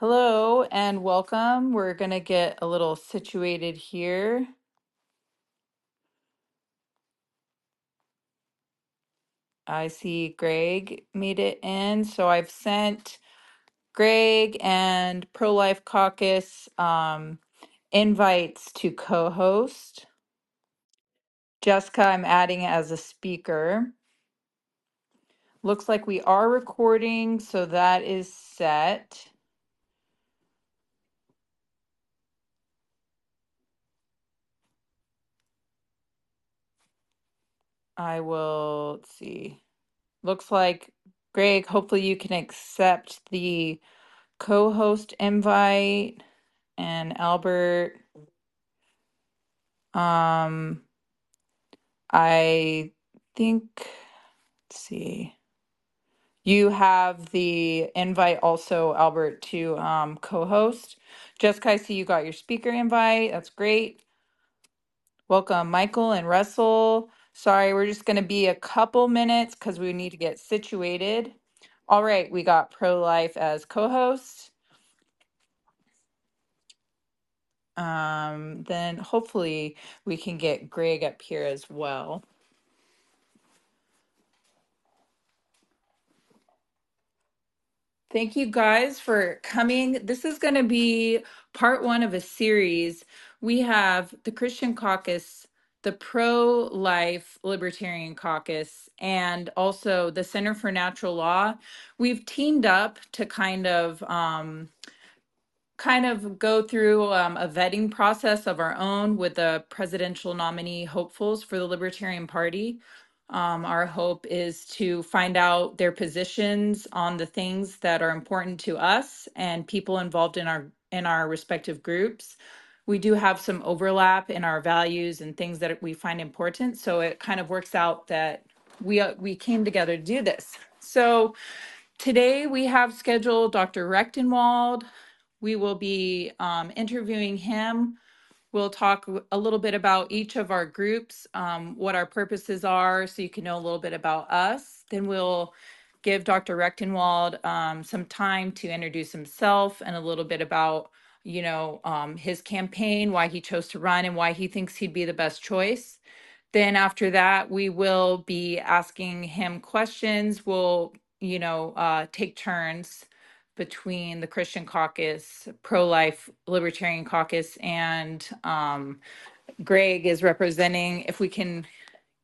Hello and welcome. We're going to get a little situated here. I see Greg made it in. So I've sent Greg and Pro Life Caucus um, invites to co host. Jessica, I'm adding as a speaker. Looks like we are recording, so that is set. I will, let's see. Looks like Greg, hopefully you can accept the co host invite. and Albert. Um, I think, let's see, you have the invite also, Albert, to um, co-host. Jessica, I see you got your speaker invite. That's great. Welcome, Michael and Russell. Sorry, we're just going to be a couple minutes because we need to get situated. All right, we got Pro Life as co-host. Um, then hopefully we can get Greg up here as well. Thank you guys for coming. This is going to be part one of a series. We have the Christian Caucus, the Pro Life Libertarian Caucus, and also the Center for Natural Law. We've teamed up to kind of um, kind of go through um, a vetting process of our own with the presidential nominee hopefuls for the Libertarian Party. Um, our hope is to find out their positions on the things that are important to us and people involved in our in our respective groups. We do have some overlap in our values and things that we find important, so it kind of works out that we uh, we came together to do this. So today we have scheduled Dr. Rectenwald, we will be um, interviewing him. We'll talk a little bit about each of our groups, um, what our purposes are, so you can know a little bit about us. Then we'll give Dr. Rectenwald um, some time to introduce himself and a little bit about, you know, um, his campaign, why he chose to run, and why he thinks he'd be the best choice. Then after that, we will be asking him questions. We'll, you know, uh, take turns between the Christian Caucus, Pro Life Libertarian Caucus, and um, Greg is representing. If we can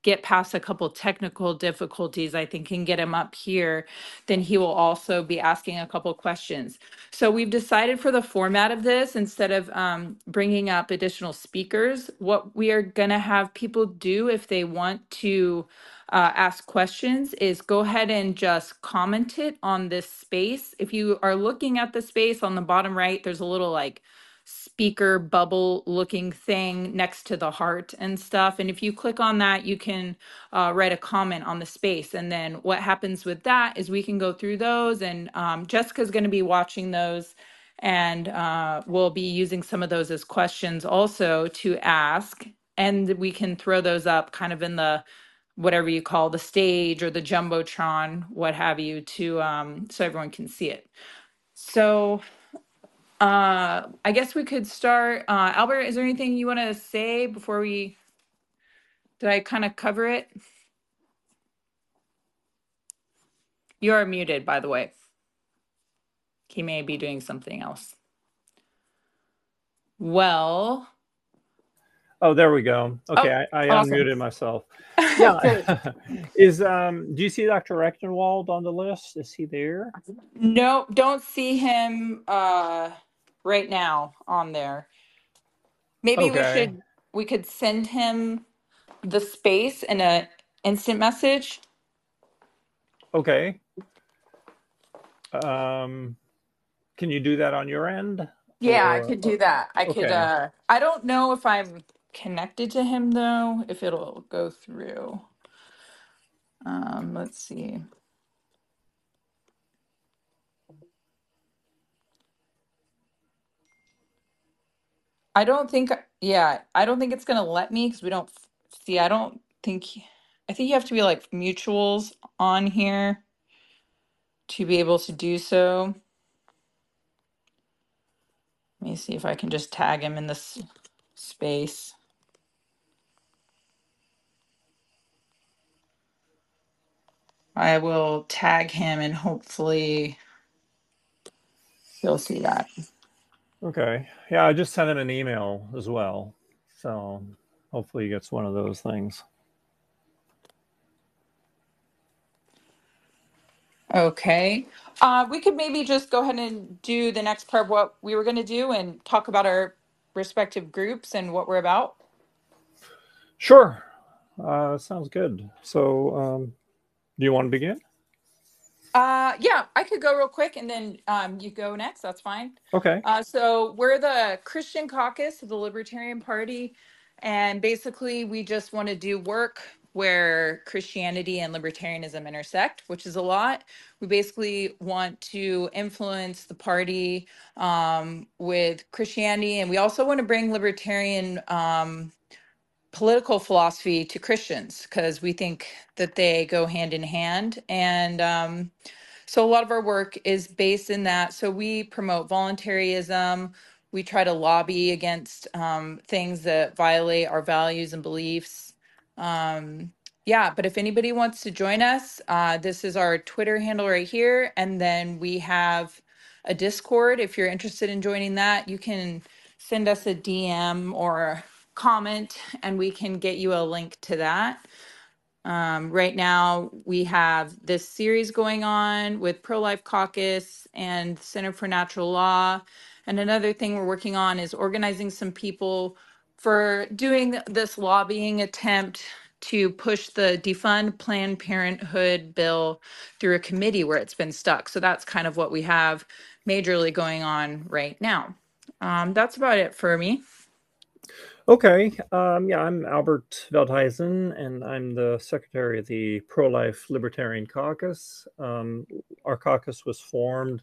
get past a couple technical difficulties, I think can get him up here, then he will also be asking a couple questions. So we've decided for the format of this, instead of um, bringing up additional speakers, what we are going to have people do if they want to uh, ask questions is go ahead and just comment it on this space. If you are looking at the space on the bottom right, there's a little like speaker bubble looking thing next to the heart and stuff. And if you click on that, you can uh, write a comment on the space. And then what happens with that is we can go through those, and um, Jessica's going to be watching those. And uh, we'll be using some of those as questions also to ask. And we can throw those up kind of in the whatever you call the stage or the jumbotron, what have you, to um, so everyone can see it. So uh, I guess we could start. Uh, Albert, is there anything you want to say before we? Did I kind of cover it? You are muted, by the way. He may be doing something else. Well, Oh, there we go. oh, Okay, I, I awesome. unmuted myself. Yeah. Is um do you see Dr. Rectenwald on the list? Is he there? No, don't see him uh right now on there. Maybe we Okay. should we could send him the space in a instant message. Okay. Um can you do that on your end? Yeah, I Or, could do that. I could okay. uh I don't know if I'm connected to him though, if it'll go through. Um, let's see. I don't think yeah, I don't think it's gonna let me because we don't see, I don't think I think you have to be like mutuals on here to be able to do so. Let me see if I can just tag him in this space. I will tag him and hopefully he'll see that. Okay. Yeah, I just sent him an email as well. So hopefully he gets one of those things. Okay. Uh, we could maybe just go ahead and do the next part of what we were going to do and talk about our respective groups and what we're about. Sure. Uh, sounds good. So, um, do you want to begin? Uh, yeah, I could go real quick and then um, you go next. That's fine. Okay. Uh, so we're the Christian caucus of the Libertarian Party. And basically, we just want to do work where Christianity and libertarianism intersect, which is a lot. We basically want to influence the party um, with Christianity, and we also want to bring libertarian um, political philosophy to Christians because we think that they go hand in hand. And um, so a lot of our work is based in that. So we promote voluntarism. We try to lobby against um, things that violate our values and beliefs. Um, yeah, but if anybody wants to join us, uh, this is our Twitter handle right here. And then we have a Discord. If you're interested in joining that, you can send us a DM or comment and we can get you a link to that. Um, right now, we have this series going on with Pro Life Caucus and Center for Natural Law. And another thing we're working on is organizing some people for doing this lobbying attempt to push the defund Planned Parenthood bill through a committee where it's been stuck. So that's kind of what we have majorly going on right now. Um, that's about it for me. Okay. Um, yeah, I'm Albert Veldhuizen, and I'm the secretary of the Pro Life Libertarian Caucus. Um, our caucus was formed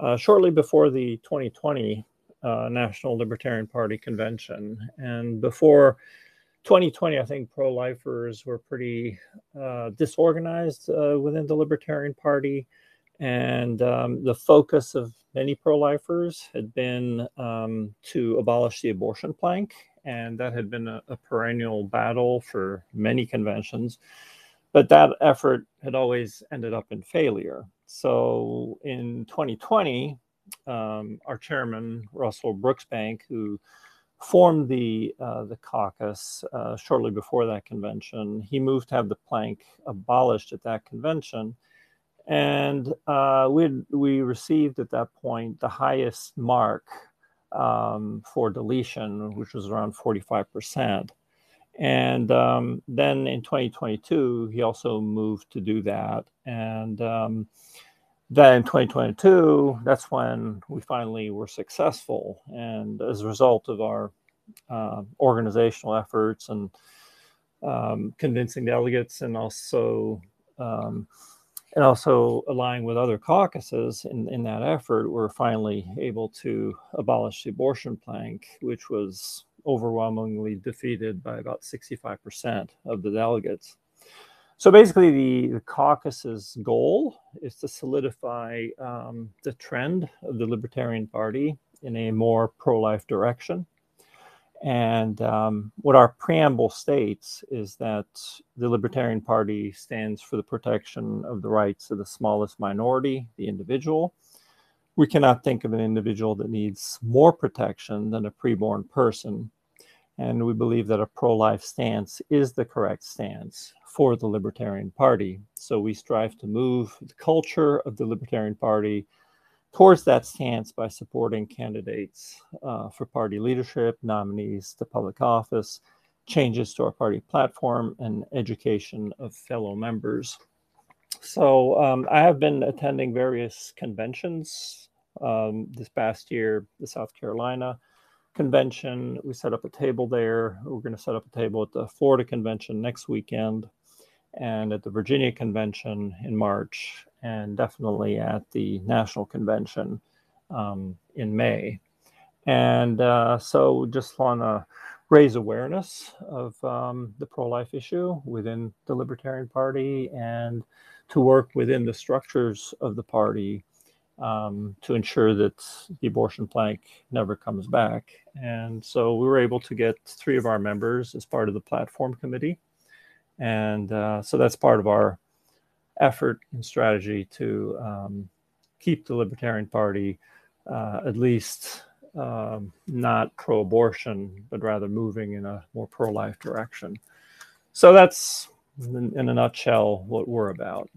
uh, shortly before the 2020 uh, National Libertarian Party convention. And before 2020, I think pro lifers were pretty uh, disorganized uh, within the Libertarian Party. And um, the focus of many pro lifers had been um, to abolish the abortion plank and that had been a, a perennial battle for many conventions. But that effort had always ended up in failure. So in 2020, um, our chairman, Russell Brooksbank, who formed the uh, the caucus uh, shortly before that convention. He moved to have the plank abolished at that convention, and uh, we we received at that point the highest mark um, for deletion, which was around 45%. And um, then in 2022, he also moved to do that. And um, then in 2022, that's when we finally were successful. And as a result of our uh, organizational efforts and um, convincing delegates and also um, and also aligning with other caucuses in, in that effort, we're finally able to abolish the abortion plank, which was overwhelmingly defeated by about 65% of the delegates. So basically, the, the caucus's goal is to solidify um, the trend of the Libertarian Party in a more pro life direction. And um, what our preamble states is that the Libertarian Party stands for the protection of the rights of the smallest minority, the individual. We cannot think of an individual that needs more protection than a preborn person. And we believe that a pro life stance is the correct stance for the Libertarian Party. So we strive to move the culture of the Libertarian Party towards that stance by supporting candidates uh, for party leadership, nominees to public office, changes to our party platform, and education of fellow members. So um, I have been attending various conventions. Um, this past year, the South Carolina convention, we set up a table there. We're going to set up a table at the Florida convention next weekend and at the Virginia convention in March and definitely at the national convention um, in May. And uh, so just want to raise awareness of um, the pro life issue within the Libertarian Party and to work within the structures of the party um, to ensure that the abortion plank never comes back. And so we were able to get three of our members as part of the platform committee. And uh, so that's part of our effort and strategy to um, keep the Libertarian Party uh, at least um, not pro abortion, but rather moving in a more pro life direction. So that's, in, in a nutshell, what we're about.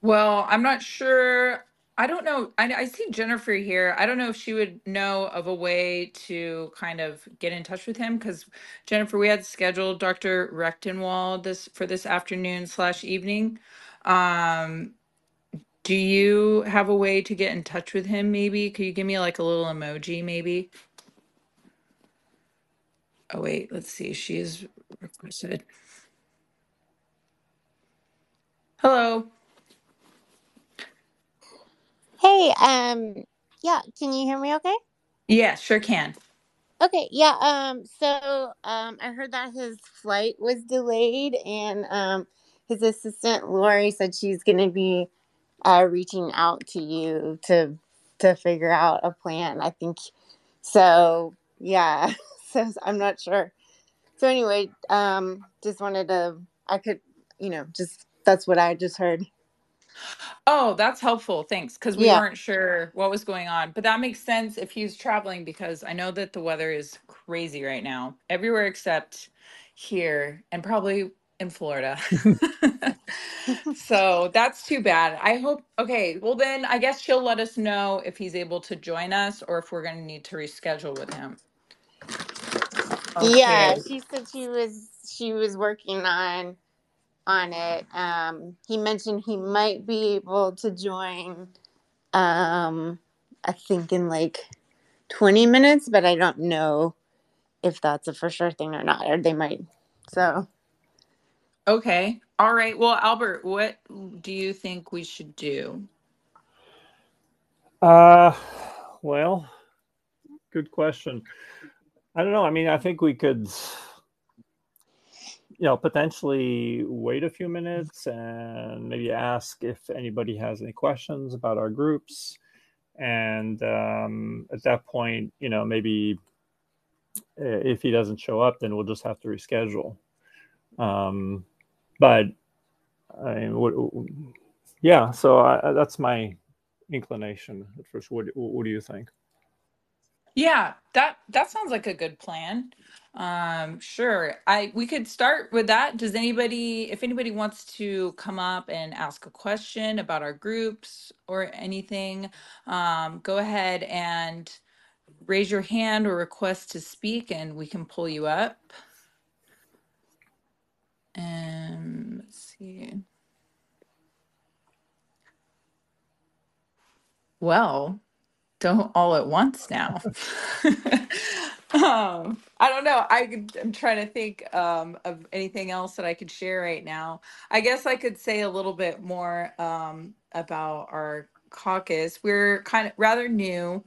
Well, I'm not sure. I don't know. I, I see Jennifer here. I don't know if she would know of a way to kind of get in touch with him because Jennifer, we had scheduled Dr. Rectenwald this for this afternoon slash evening. Um, do you have a way to get in touch with him? Maybe could you give me like a little emoji? Maybe. Oh wait, let's see. She is requested. Hello. Hey, um, yeah, can you hear me okay? Yeah, sure can. Okay, yeah, um, so, um, I heard that his flight was delayed and, um, his assistant Lori said she's gonna be, uh, reaching out to you to, to figure out a plan. I think, so, yeah, so I'm not sure. So anyway, um, just wanted to, I could, you know, just, that's what I just heard. Oh, that's helpful. Thanks. Because we Yeah. weren't sure what was going on. But that makes sense if he's traveling because I know that the weather is crazy right now, everywhere except here and probably in Florida. so that's too bad. I hope, okay, well, then I guess she'll let us know if he's able to join us or if we're going to need to reschedule with him. Yeah, she said she was she was working on on it. Um, he mentioned he might be able to join. Um, I think in like twenty minutes, but I don't know if that's a for sure thing or not. Or they might. So Okay. All right. Well, Albert, what do you think we should do? Uh, well, good question. I don't know. I mean, I think we could, you know, potentially wait a few minutes and maybe ask if anybody has any questions about our groups. And um, at that point, you know, maybe if he doesn't show up, then we'll just have to reschedule. Um, but I mean, what, yeah, so I, that's my inclination at first. What, what do you think? Yeah, that that sounds like a good plan. Um, sure. I we could start with that. Does anybody, if anybody wants to come up and ask a question about our groups or anything, um, go ahead and raise your hand or request to speak and we can pull you up. And let's see. Well, don't all at once now. um, I don't know. I I'm trying to think um, of anything else that I could share right now. I guess I could say a little bit more um, about our caucus. We're kind of rather new.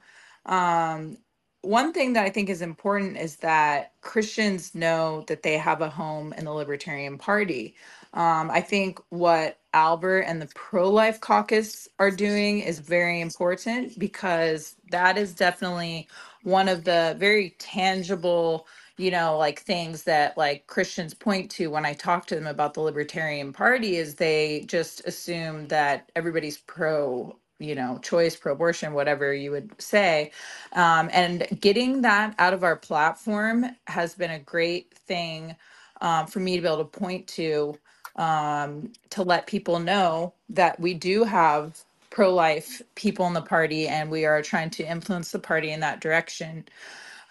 Um, one thing that I think is important is that Christians know that they have a home in the Libertarian Party. Um, I think what Albert and the pro life caucus are doing is very important because that is definitely one of the very tangible, you know, like things that like Christians point to when I talk to them about the Libertarian Party is they just assume that everybody's pro you know, choice, pro abortion, whatever you would say. Um, and getting that out of our platform has been a great thing um, for me to be able to point to um, to let people know that we do have pro life people in the party and we are trying to influence the party in that direction.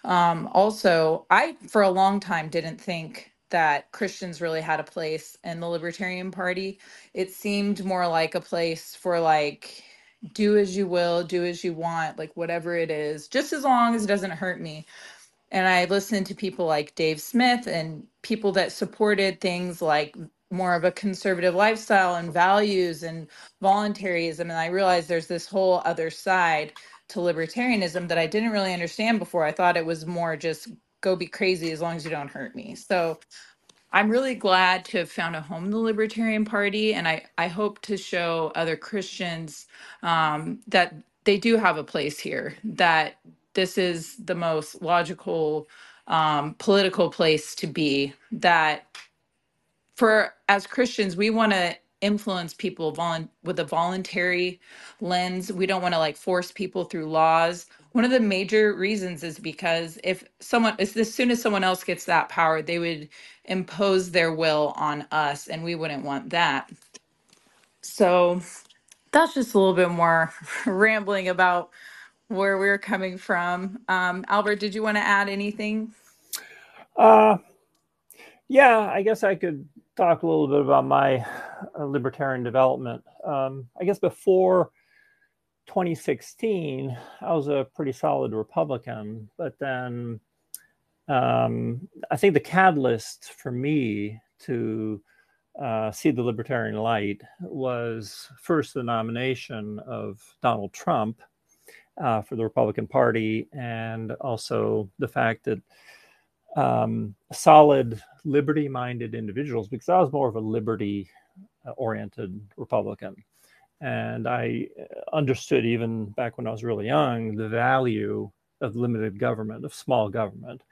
Um, also, I, for a long time, didn't think that Christians really had a place in the Libertarian Party. It seemed more like a place for like, do as you will, do as you want, like whatever it is, just as long as it doesn't hurt me. And I listened to people like Dave Smith and people that supported things like more of a conservative lifestyle and values and voluntarism. And I realized there's this whole other side to libertarianism that I didn't really understand before. I thought it was more just go be crazy as long as you don't hurt me. So I'm really glad to have found a home in the Libertarian Party, and I, I hope to show other Christians um, that they do have a place here, that this is the most logical um, political place to be, that for as Christians, we want to influence people with a voluntary lens. We don't want to like force people through laws. One of the major reasons is because if someone as, as soon as someone else gets that power, they would impose their will on us and we wouldn't want that. So that's just a little bit more rambling about where we're coming from. Um, Albert, did you want to add anything? Uh, yeah, I guess I could talk a little bit about my uh, libertarian development. Um, I guess before 2016, I was a pretty solid Republican, but then um, I think the catalyst for me to uh, see the libertarian light was first the nomination of Donald Trump uh, for the Republican Party, and also the fact that um, solid liberty minded individuals because I was more of a liberty oriented Republican. And I understood even back when I was really young the value of limited government, of small government.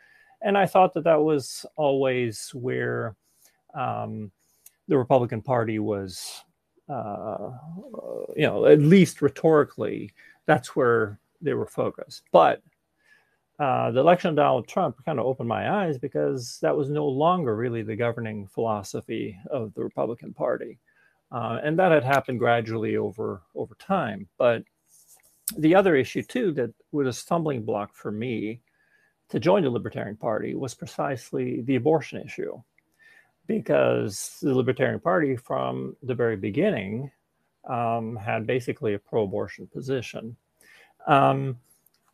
And I thought that that was always where um, the Republican Party was, uh, you know, at least rhetorically, that's where they were focused. But uh, the election of Donald Trump kind of opened my eyes because that was no longer really the governing philosophy of the Republican Party, uh, and that had happened gradually over over time. But the other issue too that was a stumbling block for me to join the Libertarian Party was precisely the abortion issue, because the Libertarian Party from the very beginning um, had basically a pro-abortion position. Um,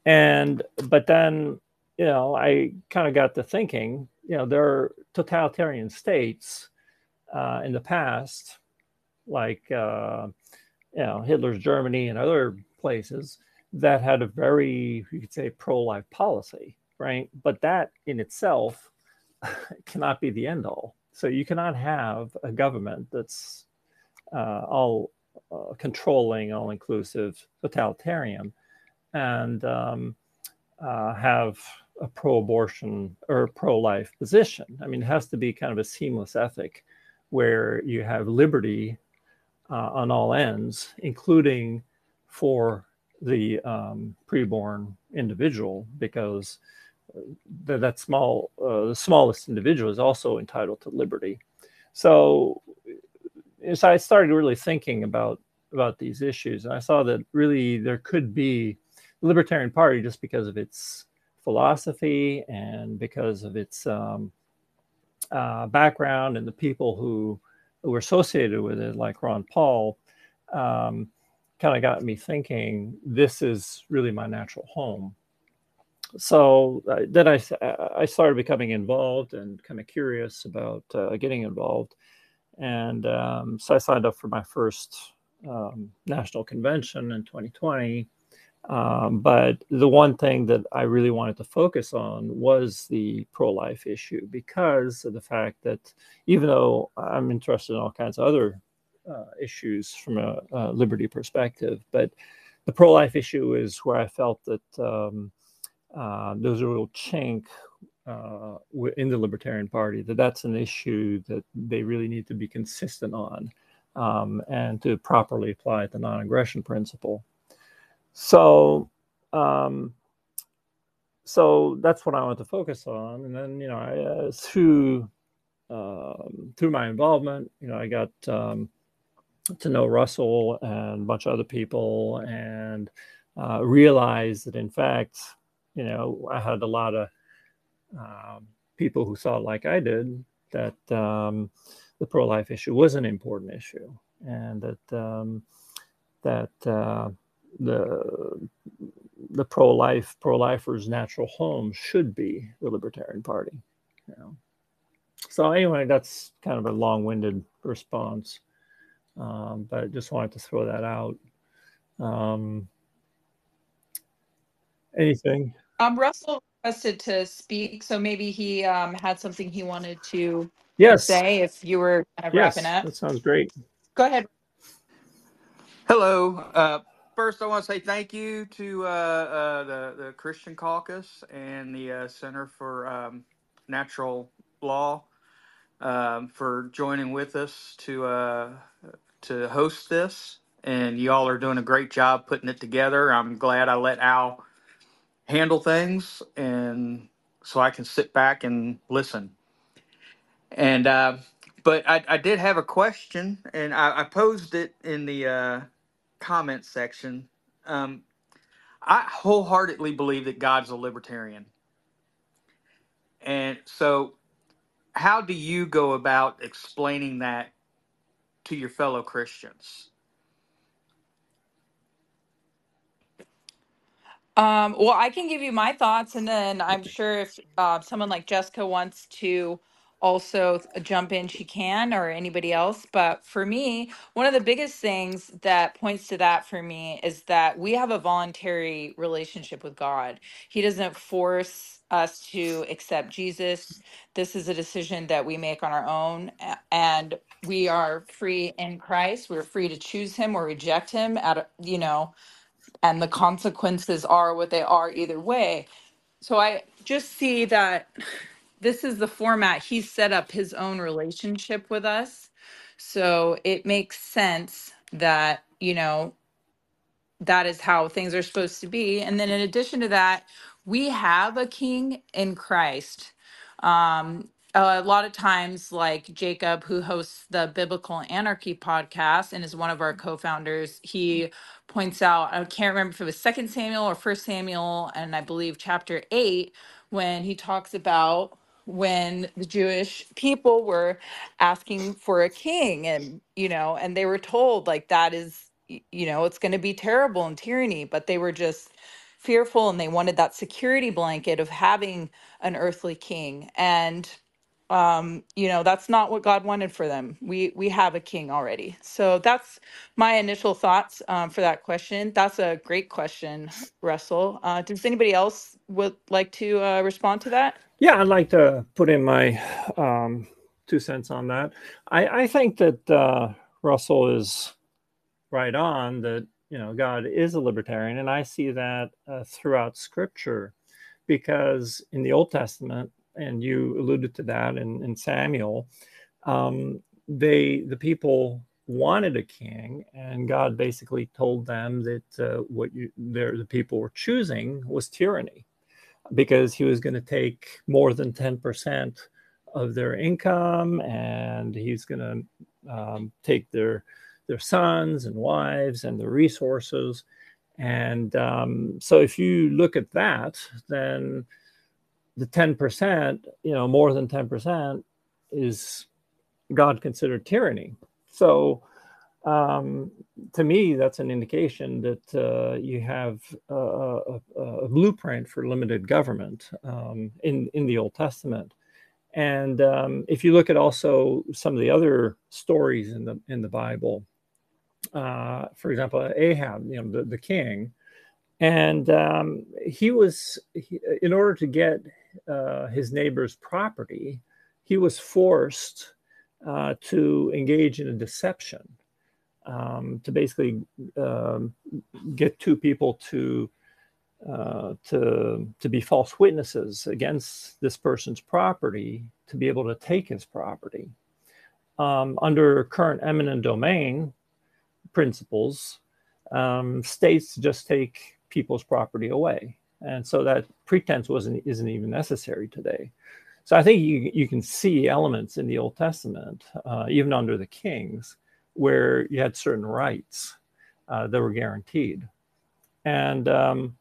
and but then you know i kind of got to thinking you know there are totalitarian states uh, in the past like uh, you know hitler's germany and other places that had a very you could say pro-life policy right? But that in itself cannot be the end all. So you cannot have a government that's uh, all uh, controlling all inclusive totalitarian and um, uh, have a pro-abortion or pro-life position. I mean, it has to be kind of a seamless ethic where you have liberty uh, on all ends, including for the um, preborn individual, because the, that small, uh, the smallest individual is also entitled to liberty. So, so I started really thinking about about these issues, and I saw that really there could be Libertarian Party just because of its philosophy and because of its um, uh, background and the people who, who were associated with it, like Ron Paul, um, kind of got me thinking this is really my natural home. So uh, then I, I started becoming involved and kind of curious about uh, getting involved. And um, so I signed up for my first um, national convention in 2020 um, but the one thing that I really wanted to focus on was the pro life issue because of the fact that even though I'm interested in all kinds of other uh, issues from a, a, liberty perspective, but the pro life issue is where I felt that um, uh, there was a real chink uh, in the Libertarian Party, that that's an issue that they really need to be consistent on um, and to properly apply the non aggression principle. So, um, so that's what I want to focus on. And then, you know, I, uh, through um, through my involvement, you know, I got um, to know Russell and a bunch of other people, and uh, realized that in fact, you know, I had a lot of um, people who thought like I did that um, the pro-life issue was an important issue, and that um, that uh, the the pro-life pro-lifers natural home should be the libertarian party you know so anyway that's kind of a long-winded response um, but I just wanted to throw that out um, anything um russell requested to speak so maybe he um, had something he wanted to yes. say if you were kind of Yes, wrapping up? that sounds great. Go ahead. Hello. Uh, first, I want to say thank you to uh, uh, the, the Christian Caucus and the uh, Center for um, Natural Law um, for joining with us to uh, to host this. And you all are doing a great job putting it together. I'm glad I let Al handle things, and so I can sit back and listen. And uh, but I, I did have a question, and I, I posed it in the uh, comment section. Um, I wholeheartedly believe that God's a libertarian, and so how do you go about explaining that to your fellow Christians? Um, well, I can give you my thoughts, and then I'm sure if uh, someone like Jessica wants to also jump in, she can, or anybody else. But for me, one of the biggest things that points to that for me is that we have a voluntary relationship with God. He doesn't force us to accept Jesus. This is a decision that we make on our own, and we are free in Christ. We're free to choose Him or reject Him. At you know and the consequences are what they are either way. So I just see that this is the format he set up his own relationship with us. So it makes sense that, you know, that is how things are supposed to be. And then in addition to that, we have a king in Christ. Um, a lot of times, like Jacob, who hosts the Biblical Anarchy podcast and is one of our co-founders, he points out, I can't remember if it was Second Samuel or First Samuel, and I believe chapter eight, when he talks about when the Jewish people were asking for a king and you know and they were told like that is you know it's going to be terrible and tyranny but they were just fearful and they wanted that security blanket of having an earthly king. And um you know that's not what god wanted for them. We we have a king already. So that's my initial thoughts um, for that question. That's a great question russell. Uh, does anybody else would like to uh, respond to that? Yeah, I'd like to put in my um, two cents on that. I, I think that uh, Russell is right on that, you know, God is a libertarian, and I see that uh, throughout Scripture because in the Old Testament, and you alluded to that in, in Samuel, um, they the people wanted a king, and God basically told them that uh, what you the people were choosing was tyranny because he was going to take more than 10% of their income and he's going to um, take their their sons and wives and their resources. And um, so if you look at that then the 10% you know more than 10% is god considered tyranny so um, to me, that's an indication that uh, you have a, a, a, blueprint for limited government um, in in the Old Testament. And um, if you look at also some of the other stories in the in the Bible, uh, for example, Ahab, you know, the, the king, and um, he was he, in order to get uh, his neighbor's property, he was forced uh, to engage in a deception um, to basically um, get two people to uh, to to be false witnesses against this person's property to be able to take his property um, under current eminent domain principles. Um, states just take people's property away, and so that pretense wasn't isn't even necessary today. So I think you you can see elements in the Old Testament, uh, even under the kings, where you had certain rights uh, that were guaranteed. And um,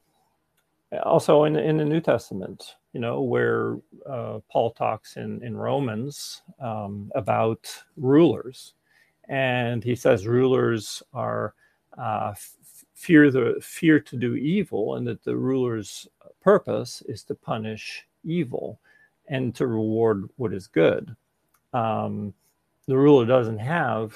also in, in the New Testament, you know, where uh, Paul talks in, in Romans um, about rulers. And he says rulers are uh, fear the fear to do evil, and that the ruler's purpose is to punish evil and to reward what is good. Um, the ruler doesn't have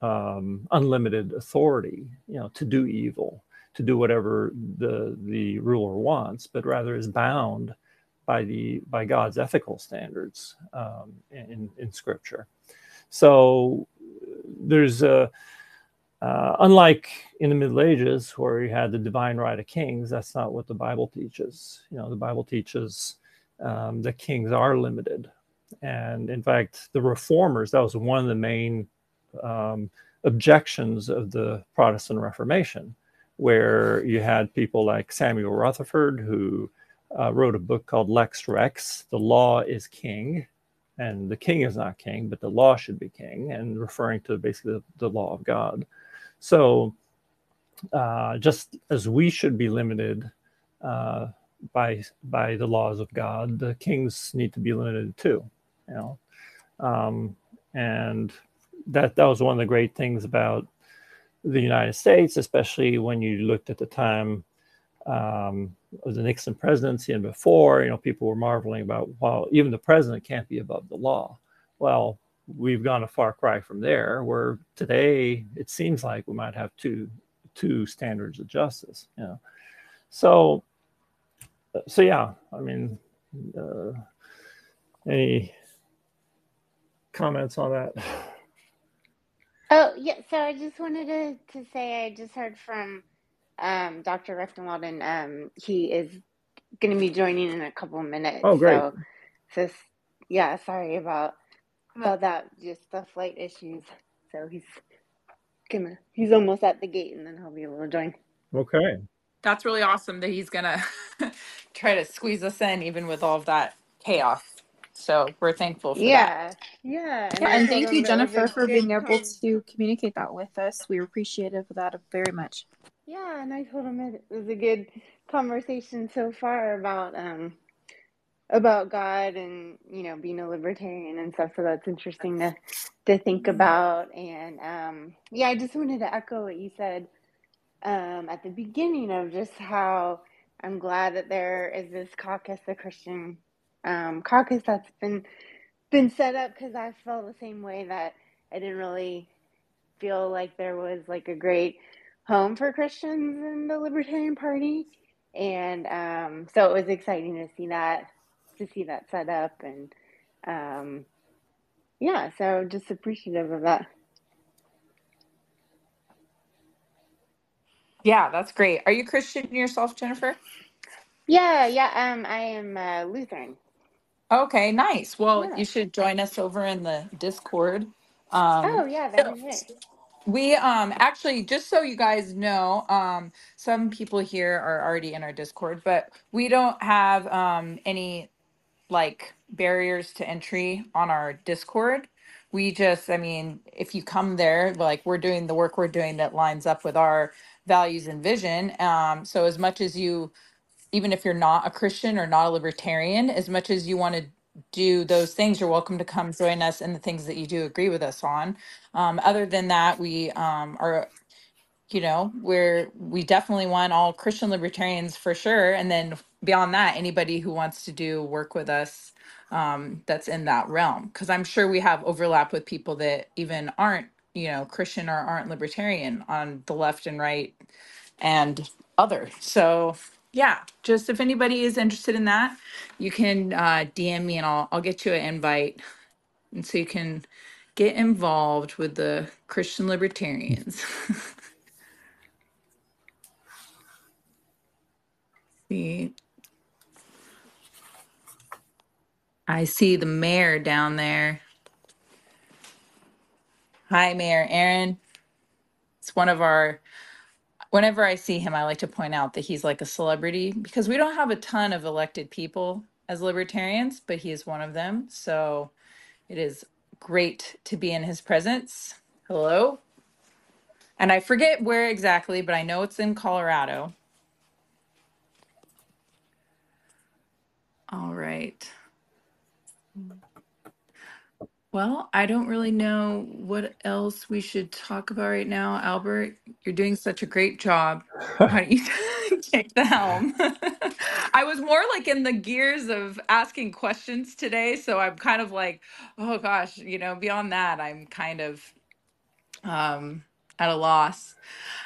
um, unlimited authority, you know, to do evil, to do whatever the the ruler wants, but rather is bound by the by God's ethical standards um, in in Scripture. So there's a uh, unlike in the Middle Ages where you had the divine right of kings, that's not what the Bible teaches. You know, the Bible teaches um, that kings are limited, and in fact, the reformers that was one of the main um, objections of the Protestant Reformation, where you had people like Samuel Rutherford who uh, wrote a book called Lex Rex, The Law is King, and the king is not king, but the law should be king, and referring to basically the, the law of God. So, uh, just as we should be limited uh, by by the laws of God, the kings need to be limited too. You know, um, and that that was one of the great things about the United States, especially when you looked at the time um, of the Nixon presidency and before. You know, people were marveling about, well, even the president can't be above the law. Well, we've gone a far cry from there. Where today it seems like we might have two two standards of justice. You know, so so yeah. I mean, uh, any comments on that? Oh yeah, so I just wanted to, to say I just heard from um, Dr. Rectenwald, and um, he is going to be joining in a couple of minutes. Oh, great. So, so yeah, sorry about about that, just the flight issues. So he's gonna he's almost at the gate, and then he'll be able to join. Okay. That's really awesome that he's gonna try to squeeze us in, even with all of that chaos. So we're thankful for that. Yeah, yeah, Yeah, and thank you, that was a Jennifer, for good being able to communicate that with us. We're appreciative of that very much. Yeah, and I told him it was a good conversation so far about um about God and you know being a libertarian and stuff. So that's interesting to to think about. And um yeah, I just wanted to echo what you said um at the beginning of just how I'm glad that there is this caucus, the Christian um caucus that's been been set up because I felt the same way that I didn't really feel like there was like a great home for Christians in the Libertarian Party. And um, so it was exciting to see that to see that set up and um, yeah, so just appreciative of that. Yeah, that's great. Are you Christian yourself, Jennifer? Yeah, yeah, um I am uh, Lutheran. Okay, nice. Well, Yeah. you should join us over in the Discord. Um, Oh yeah, that'd be great. we um actually just so you guys know, um some people here are already in our Discord, but we don't have um any like barriers to entry on our Discord. We just, I mean, if you come there, like we're doing the work we're doing that lines up with our values and vision. Um, so as much as you, even if you're not a Christian or not a libertarian, as much as you want to do those things, you're welcome to come join us in the things that you do agree with us on. Um, other than that, we um, are you know, where we definitely want all Christian libertarians for sure. And then beyond that, anybody who wants to do work with us um, that's in that realm. Because I'm sure we have overlap with people that even aren't, you know, Christian or aren't libertarian on the left and right and other. So yeah, just if anybody is interested in that, you can uh, DM me and I'll I'll get you an invite, and so you can get involved with the Christian libertarians. See, I see the mayor down there. Hi, Mayor Aaron. It's one of our, whenever I see him, I like to point out that he's like a celebrity because we don't have a ton of elected people as libertarians, but he is one of them. So it is great to be in his presence. Hello. And I forget where exactly, but I know it's in Colorado. All right. Well, I don't really know what else we should talk about right now. Albert, you're doing such a great job. Don't you take the helm? I was more like in the gears of asking questions today, so I'm kind of like, oh gosh, you know, beyond that, I'm kind of um at a loss.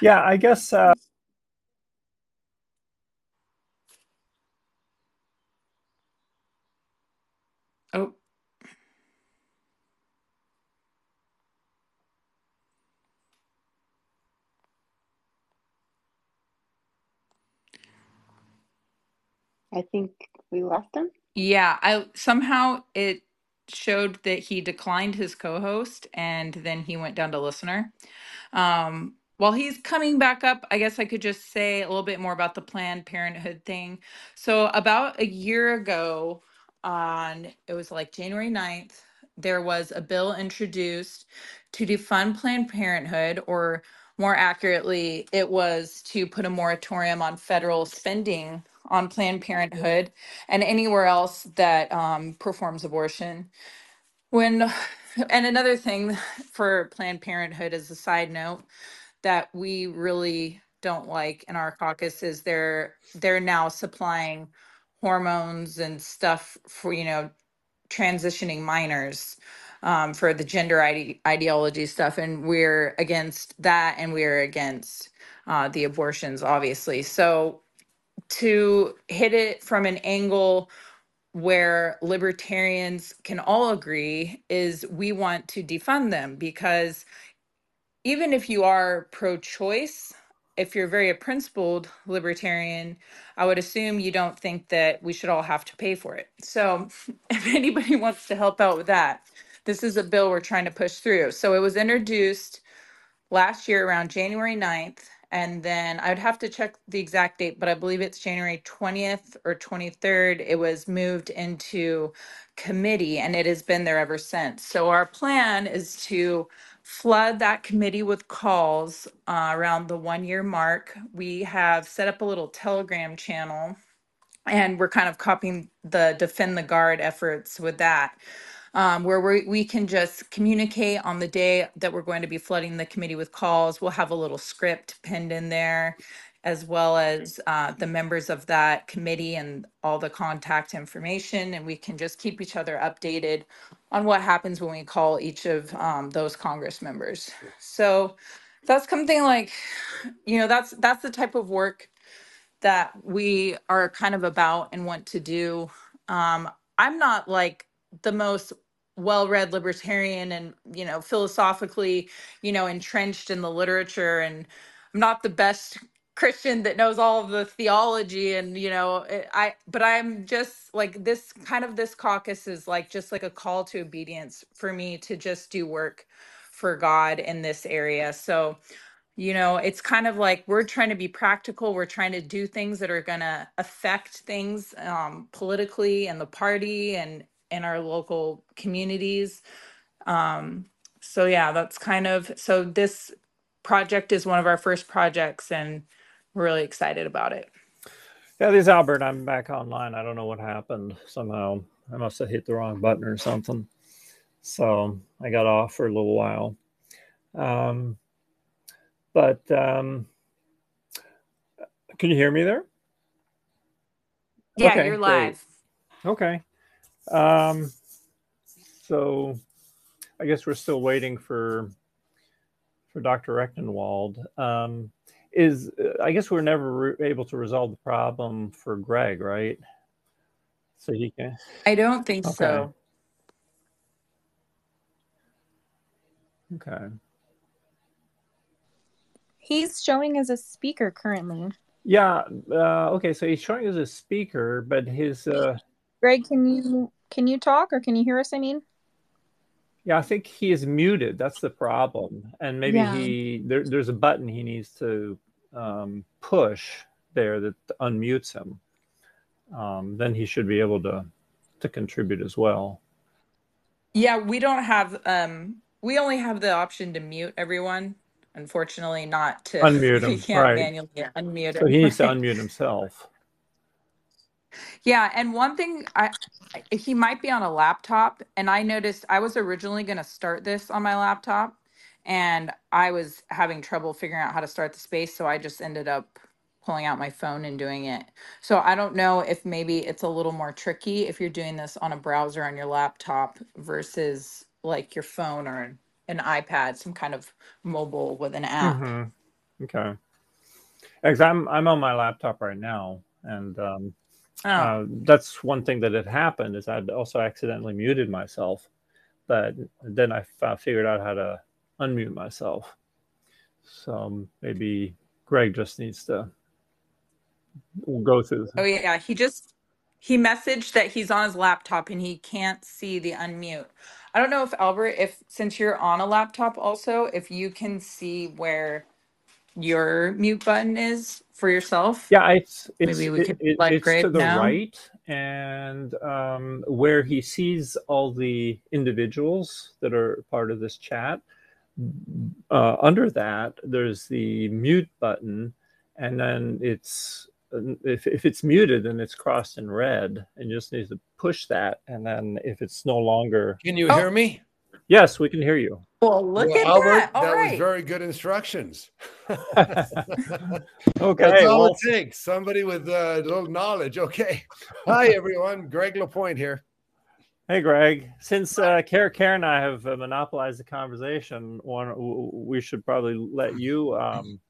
Yeah, I guess uh, Oh, I think we lost him. yeah. I somehow it showed that he declined his co-host and then he went down to listener. Um, while he's coming back up, I guess I could just say a little bit more about the Planned Parenthood thing. So, about a year ago, on it was like January ninth, there was a bill introduced to defund Planned Parenthood, or more accurately, it was to put a moratorium on federal spending on Planned Parenthood and anywhere else that um, performs abortion. When and another thing for Planned Parenthood as a side note that we really don't like in our caucus is they're they're now supplying hormones and stuff for you know transitioning minors um, for the gender ide- ideology stuff. And we're against that and we're against uh, the abortions obviously. So to hit it from an angle where libertarians can all agree is we want to defund them because even if you are pro choice, if you're very a principled libertarian, I would assume you don't think that we should all have to pay for it. So, if anybody wants to help out with that, this is a bill we're trying to push through. So, it was introduced last year around January 9th. And then I'd have to check the exact date, but I believe it's January 20th or 23rd. It was moved into committee and it has been there ever since. So our plan is to flood that committee with calls uh, around the one year mark. We have set up a little Telegram channel and we're kind of copying the defend the guard efforts with that um, where we, we can just communicate on the day that we're going to be flooding the committee with calls. We'll have a little script pinned in there, as well as uh, the members of that committee and all the contact information. And we can just keep each other updated on what happens when we call each of um, those Congress members. So that's something like, you know, that's that's the type of work that we are kind of about and want to do. Um, I'm not like the most well-read libertarian and you know philosophically you know entrenched in the literature and i'm not the best christian that knows all of the theology and you know it- i but i'm just like this kind of this caucus is like just like a call to obedience for me to just do work for god in this area so you know, it's kind of like we're trying to be practical. We're trying to do things that are going to affect things um, politically and the party and in our local communities. Um, so, yeah, that's kind of so this project is one of our first projects, and we're really excited about it. Yeah, this is Albert. I'm back online. I don't know what happened. Somehow I must have hit the wrong button or something. So I got off for a little while. Um, but um, can you hear me there? Yeah, Okay, you're great. live. Okay. Um, so I guess we're still waiting for for Dr. Rectenwald. Um, is uh, I guess we're never re- able to resolve the problem for Greg, right? So he can. I don't think Okay. so. Okay. He's showing as a speaker currently. Yeah. Uh, okay. So he's showing as a speaker, but his uh, Greg, can you can you talk or can you hear us? I mean, yeah, I think he is muted. That's the problem, and maybe Yeah. he there, there's a button he needs to um, push there that unmutes him. Um, then he should be able to to contribute as well. Yeah, we don't have um we only have the option to mute everyone. Unfortunately, not to Unmute we him, can't right? manually unmute So he needs to unmute himself. Yeah, and one thing I I- he might be on a laptop and I noticed I was originally going to start this on my laptop and I was having trouble figuring out how to start the space, so I just ended up pulling out my phone and doing it. So I don't know if maybe it's a little more tricky if you're doing this on a browser on your laptop versus like your phone or an, an iPad, some kind of mobile with an app. hmm Okay. Because I'm I'm on my laptop right now, and um, Oh. Uh, that's one thing that had happened is I'd also accidentally muted myself, but then I f- figured out how to unmute myself. So maybe Greg just needs to go through. Oh yeah, he just he messaged that he's on his laptop and he can't see the unmute. I don't know if Albert, if since you're on a laptop also, if you can see where your mute button is for yourself. Yeah, it's it's Maybe we it- could it- let it's Greg to the know. right, and um, where he sees all the individuals that are part of this chat. Uh, under that, there's the mute button, and then it's if if it's muted, then it's crossed in red, and you just need to push that, and then if it's no longer, Can you Oh. hear me? yes, we can hear you. Well, look Well, at Albert, that. All that right. was very good instructions. Okay, That's all well, it takes. Somebody with uh, a little knowledge. Okay. Hi, everyone. Greg Lapointe here. Hey, Greg. Since uh, Kara, Kara and I have uh, monopolized the conversation, one, we should probably let you um,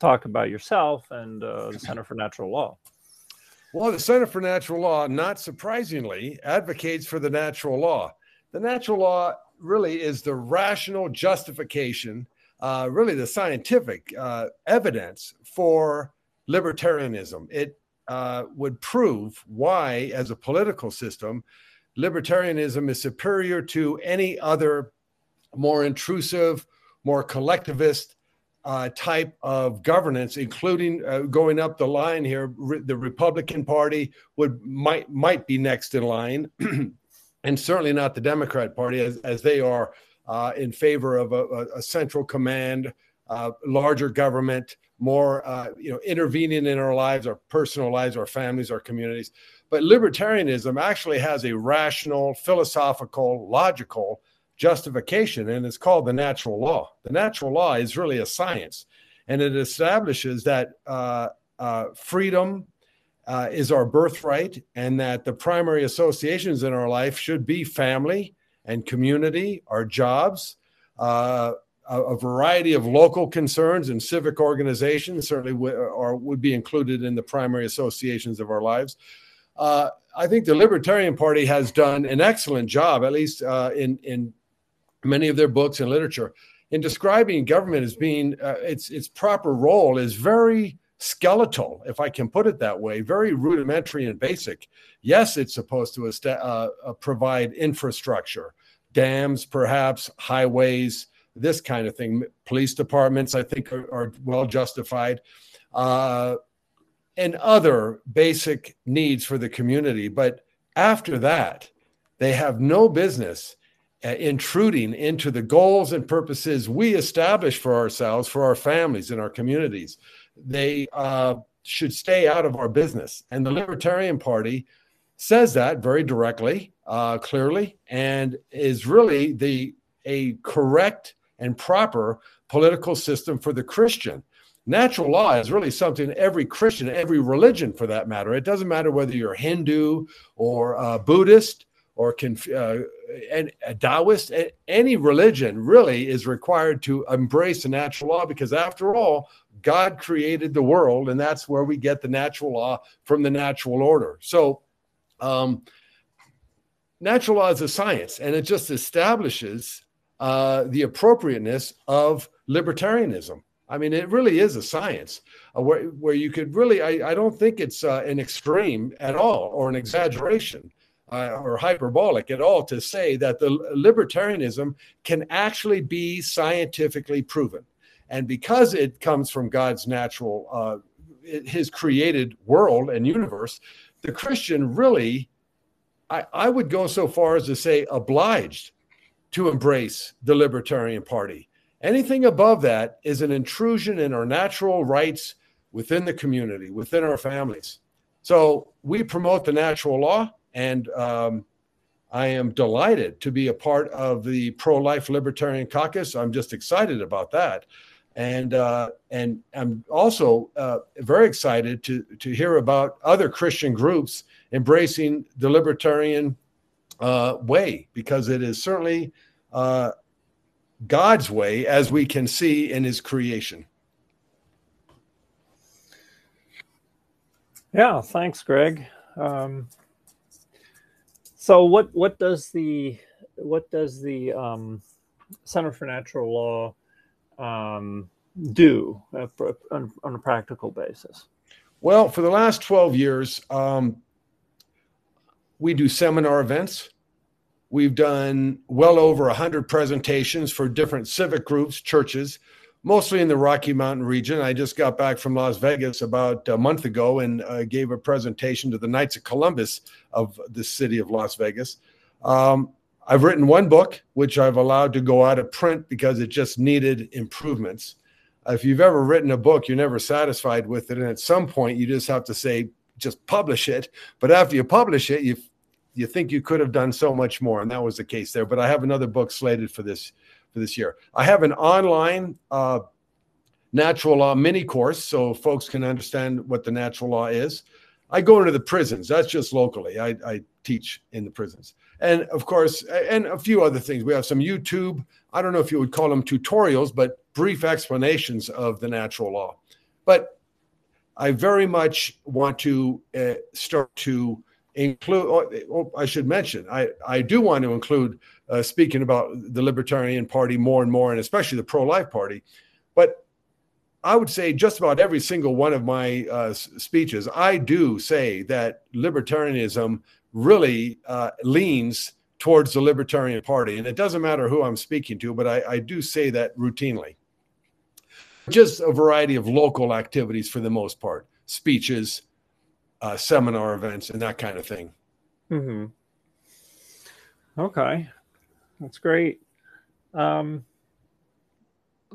talk about yourself and uh, the Center for Natural Law. Well, the Center for Natural Law, not surprisingly, advocates for the natural law. The natural law really is the rational justification, uh, really the scientific uh, evidence for libertarianism. It uh, would prove why, as a political system, libertarianism is superior to any other more intrusive, more collectivist uh, type of governance, including uh, going up the line here. Re- the Republican Party would might might be next in line, and certainly not the Democrat Party, as, as they are uh, in favor of a, a, central command, uh, larger government, more uh, you know intervening in our lives, our personal lives, our families, our communities. But libertarianism actually has a rational, philosophical, logical justification, and it's called the natural law. The natural law is really a science, and it establishes that uh, uh, freedom uh, is our birthright, and that the primary associations in our life should be family and community, our jobs. Uh, a, a variety of local concerns and civic organizations certainly w- would be included in the primary associations of our lives. Uh, I think the Libertarian Party has done an excellent job, at least uh, in in many of their books and literature, in describing government as being uh, its its proper role is very skeletal, if I can put it that way, very rudimentary and basic. Yes, it's supposed to uh, uh, provide infrastructure, dams, perhaps highways, this kind of thing. Police departments, I think, are, are well justified. Uh, and other basic needs for the community. But after that, they have no business uh, intruding into the goals and purposes we establish for ourselves, for our families, and our communities. They uh, should stay out of our business. And the Libertarian Party says that very directly, uh, clearly, and is really the a correct and proper political system for the Christian natural law is really something every Christian, every religion for that matter, it doesn't matter whether you're Hindu or uh, Buddhist or conf- uh, and a Taoist, any religion really is required to embrace the natural law because after all, God created the world and that's where we get the natural law from the natural order. So, um, natural law is a science and it just establishes uh, the appropriateness of libertarianism. I mean, it really is a science uh, where, where you could really, I, I don't think it's uh, an extreme at all or an exaggeration uh, or hyperbolic at all to say that the libertarianism can actually be scientifically proven. And because it comes from God's natural, uh, his created world and universe, the Christian really, I, I would go so far as to say, obliged to embrace the Libertarian Party. Anything above that is an intrusion in our natural rights within the community, within our families. So we promote the natural law, and um, I am delighted to be a part of the pro life libertarian caucus. I'm just excited about that. And uh, and I'm also uh, very excited to to hear about other Christian groups embracing the libertarian uh, way because it is certainly uh, God's way, as we can see in His creation. Yeah, thanks, Greg. Um, so what what does the what does the um, Center for Natural Law um, do uh, on, on, a practical basis? Well, for the last 12 years, um, we do seminar events. We've done well over 100 presentations for different civic groups, churches, mostly in the Rocky Mountain region. I just got back from Las Vegas about a month ago and uh, gave a presentation to the Knights of Columbus of the city of Las Vegas. Um, I've written one book, which I've allowed to go out of print because it just needed improvements. If you've ever written a book, you're never satisfied with it. And at some point, you just have to say, just publish it. But after you publish it, you you think you could have done so much more, and that was the case there. But I have another book slated for this for this year. I have an online uh, natural law mini course, so folks can understand what the natural law is. I go into the prisons. That's just locally. I, I teach in the prisons, and of course, and a few other things. We have some YouTube. I don't know if you would call them tutorials, but brief explanations of the natural law. But I very much want to uh, start to include, or, or I should mention, I, I do want to include uh, speaking about the Libertarian Party more and more, and especially the pro life party. But I would say just about every single one of my uh, speeches, I do say that libertarianism really uh, leans towards the Libertarian Party. And it doesn't matter who I'm speaking to, but I, I do say that routinely. Just a variety of local activities for the most part speeches, uh, seminar events and that kind of thing. Mm-hmm. Okay, that's great. Um,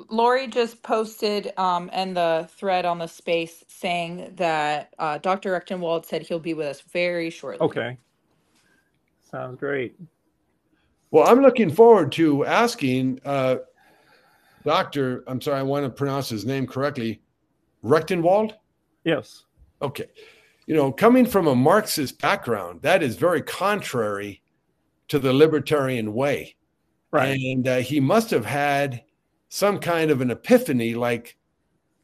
Lori just posted um, in the thread on the space saying that uh, Dr. Rectenwald said he'll be with us very shortly. Okay, sounds great. Well, I'm looking forward to asking uh, Dr. I'm sorry, I want to pronounce his name correctly. Rectenwald? Yes. Okay you know, coming from a Marxist background, that is very contrary to the libertarian way. Right. And uh, he must have had some kind of an epiphany like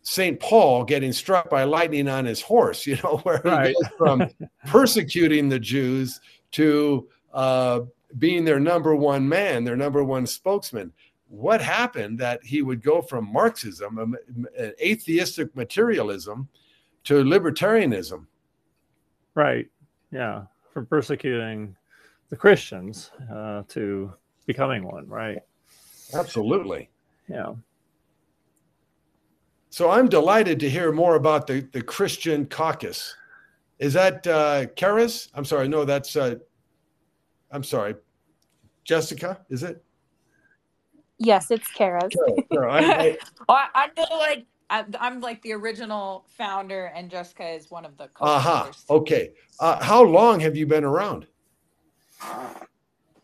St. Paul getting struck by lightning on his horse, you know, where he right. goes from persecuting the Jews to uh, being their number one man, their number one spokesman. What happened that he would go from Marxism, an atheistic materialism, to libertarianism? Right. Yeah. From persecuting the Christians uh, to becoming one. Right. Absolutely. Yeah. So I'm delighted to hear more about the, the Christian caucus. Is that uh, Karis? I'm sorry. No, that's, uh, I'm sorry. Jessica, is it? Yes, it's Kara's. I, I, I know like I, am like the original founder, and Jessica is one of the Aha. Uh-huh. Okay. Uh, how long have you been around?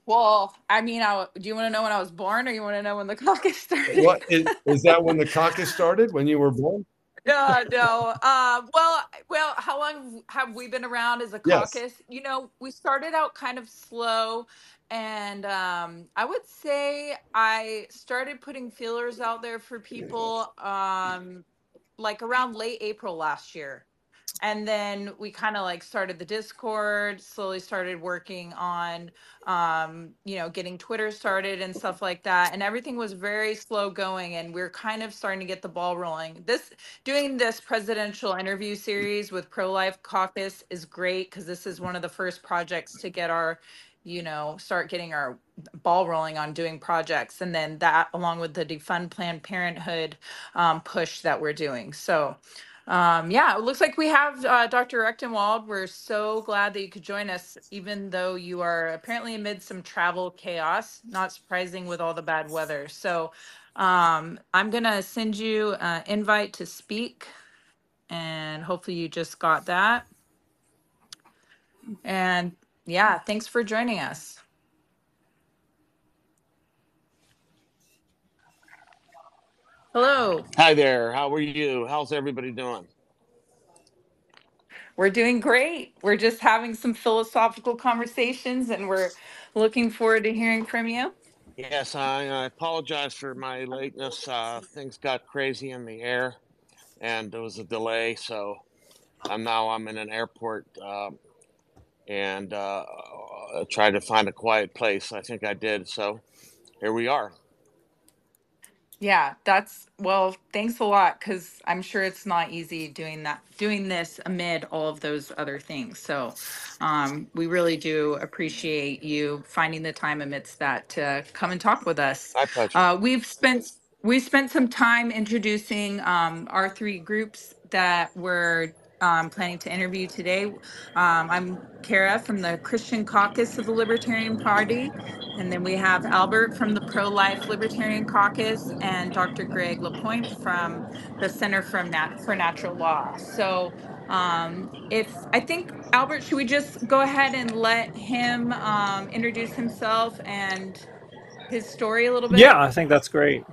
Well, I mean, I, do you want to know when I was born, or you want to know when the caucus started? What is, is that? When the caucus started? When you were born? no, no. Uh, well, well, how long have we been around as a caucus? Yes. You know, we started out kind of slow, and um, I would say I started putting feelers out there for people um, like around late April last year and then we kind of like started the discord slowly started working on um you know getting twitter started and stuff like that and everything was very slow going and we're kind of starting to get the ball rolling. This doing this presidential interview series with pro life caucus is great because this is one of the first projects to get our you know start getting our ball rolling on doing projects and then that along with the defund planned parenthood um, push that we're doing. So um, yeah, it looks like we have uh, Dr. Rectenwald. We're so glad that you could join us, even though you are apparently amid some travel chaos. Not surprising with all the bad weather. So um, I'm going to send you an invite to speak, and hopefully you just got that. And yeah, thanks for joining us. Hello. Hi there. How are you? How's everybody doing? We're doing great. We're just having some philosophical conversations and we're looking forward to hearing from you. Yes, I, I apologize for my lateness. Uh, things got crazy in the air and there was a delay. So I'm now I'm in an airport uh, and uh, tried to find a quiet place. I think I did. So here we are. Yeah, that's well, thanks a lot because I'm sure it's not easy doing that, doing this amid all of those other things. So, um, we really do appreciate you finding the time amidst that to come and talk with us. My pleasure. Uh, we've spent we spent some time introducing um, our three groups that we're um, planning to interview today. Um, I'm Kara from the Christian Caucus of the Libertarian Party. And then we have Albert from the Pro Life Libertarian Caucus and Dr. Greg Lapointe from the Center from Nat- for Natural Law. So, um, if I think, Albert, should we just go ahead and let him um, introduce himself and his story a little bit? Yeah. I think that's great.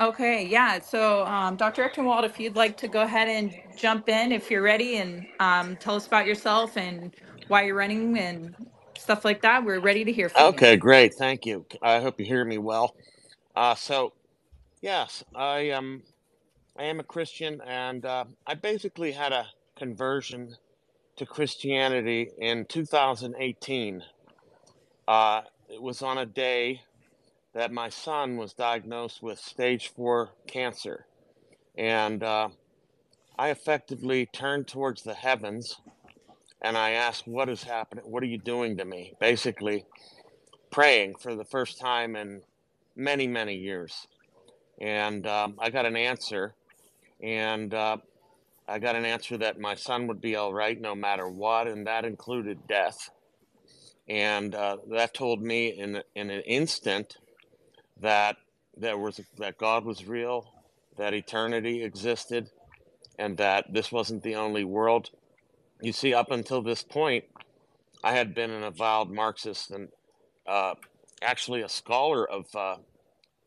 Okay, yeah. So, um, Dr. Rectenwald, if you'd like to go ahead and jump in if you're ready and um, tell us about yourself and why you're running and stuff like that, we're ready to hear from you. Okay, great. Thank you. I hope you hear me well. Uh, so, yes, I am. I am a Christian, and uh, I basically had a conversion to Christianity in 2018. Uh, it was on a day that my son was diagnosed with stage four cancer, and uh, I effectively turned towards the heavens and I asked, What is happening? What are you doing to me? Basically, praying for the first time in many, many years. And um, I got an answer, and uh, I got an answer that my son would be all right no matter what, and that included death. And uh, that told me in in an instant that there was that God was real, that eternity existed, and that this wasn't the only world you see, up until this point, I had been an avowed Marxist and uh, actually a scholar of uh,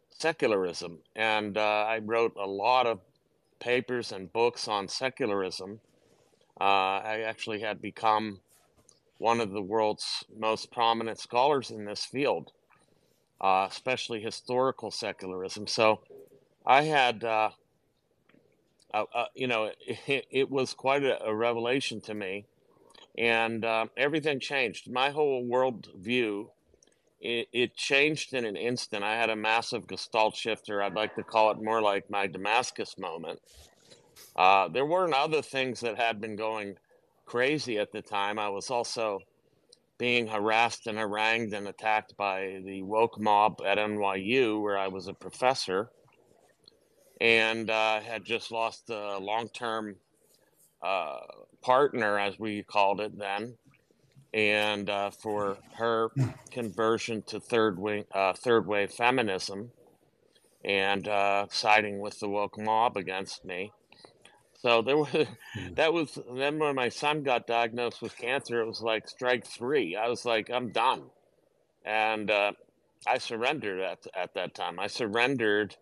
secularism. And uh, I wrote a lot of papers and books on secularism. Uh, I actually had become one of the world's most prominent scholars in this field, uh, especially historical secularism. So I had uh, uh, you know, it, it, was quite a, a, revelation to me, and uh, everything changed. My whole world view, it, it, changed in an instant. I had a massive gestalt shifter. I'd like to call it more like my Damascus moment. Uh, there weren't other things that had been going crazy at the time. I was also being harassed and harangued and attacked by the woke mob at NYU, where I was a professor and uh, had just lost a long term uh, partner, as we called it then. And uh, for her conversion to third wing, uh, third wave feminism, and uh, siding with the woke mob against me. So there was hmm. that was then when my son got diagnosed with cancer, it was like strike three. I was like, I'm done, and uh, I surrendered at at that time. I surrendered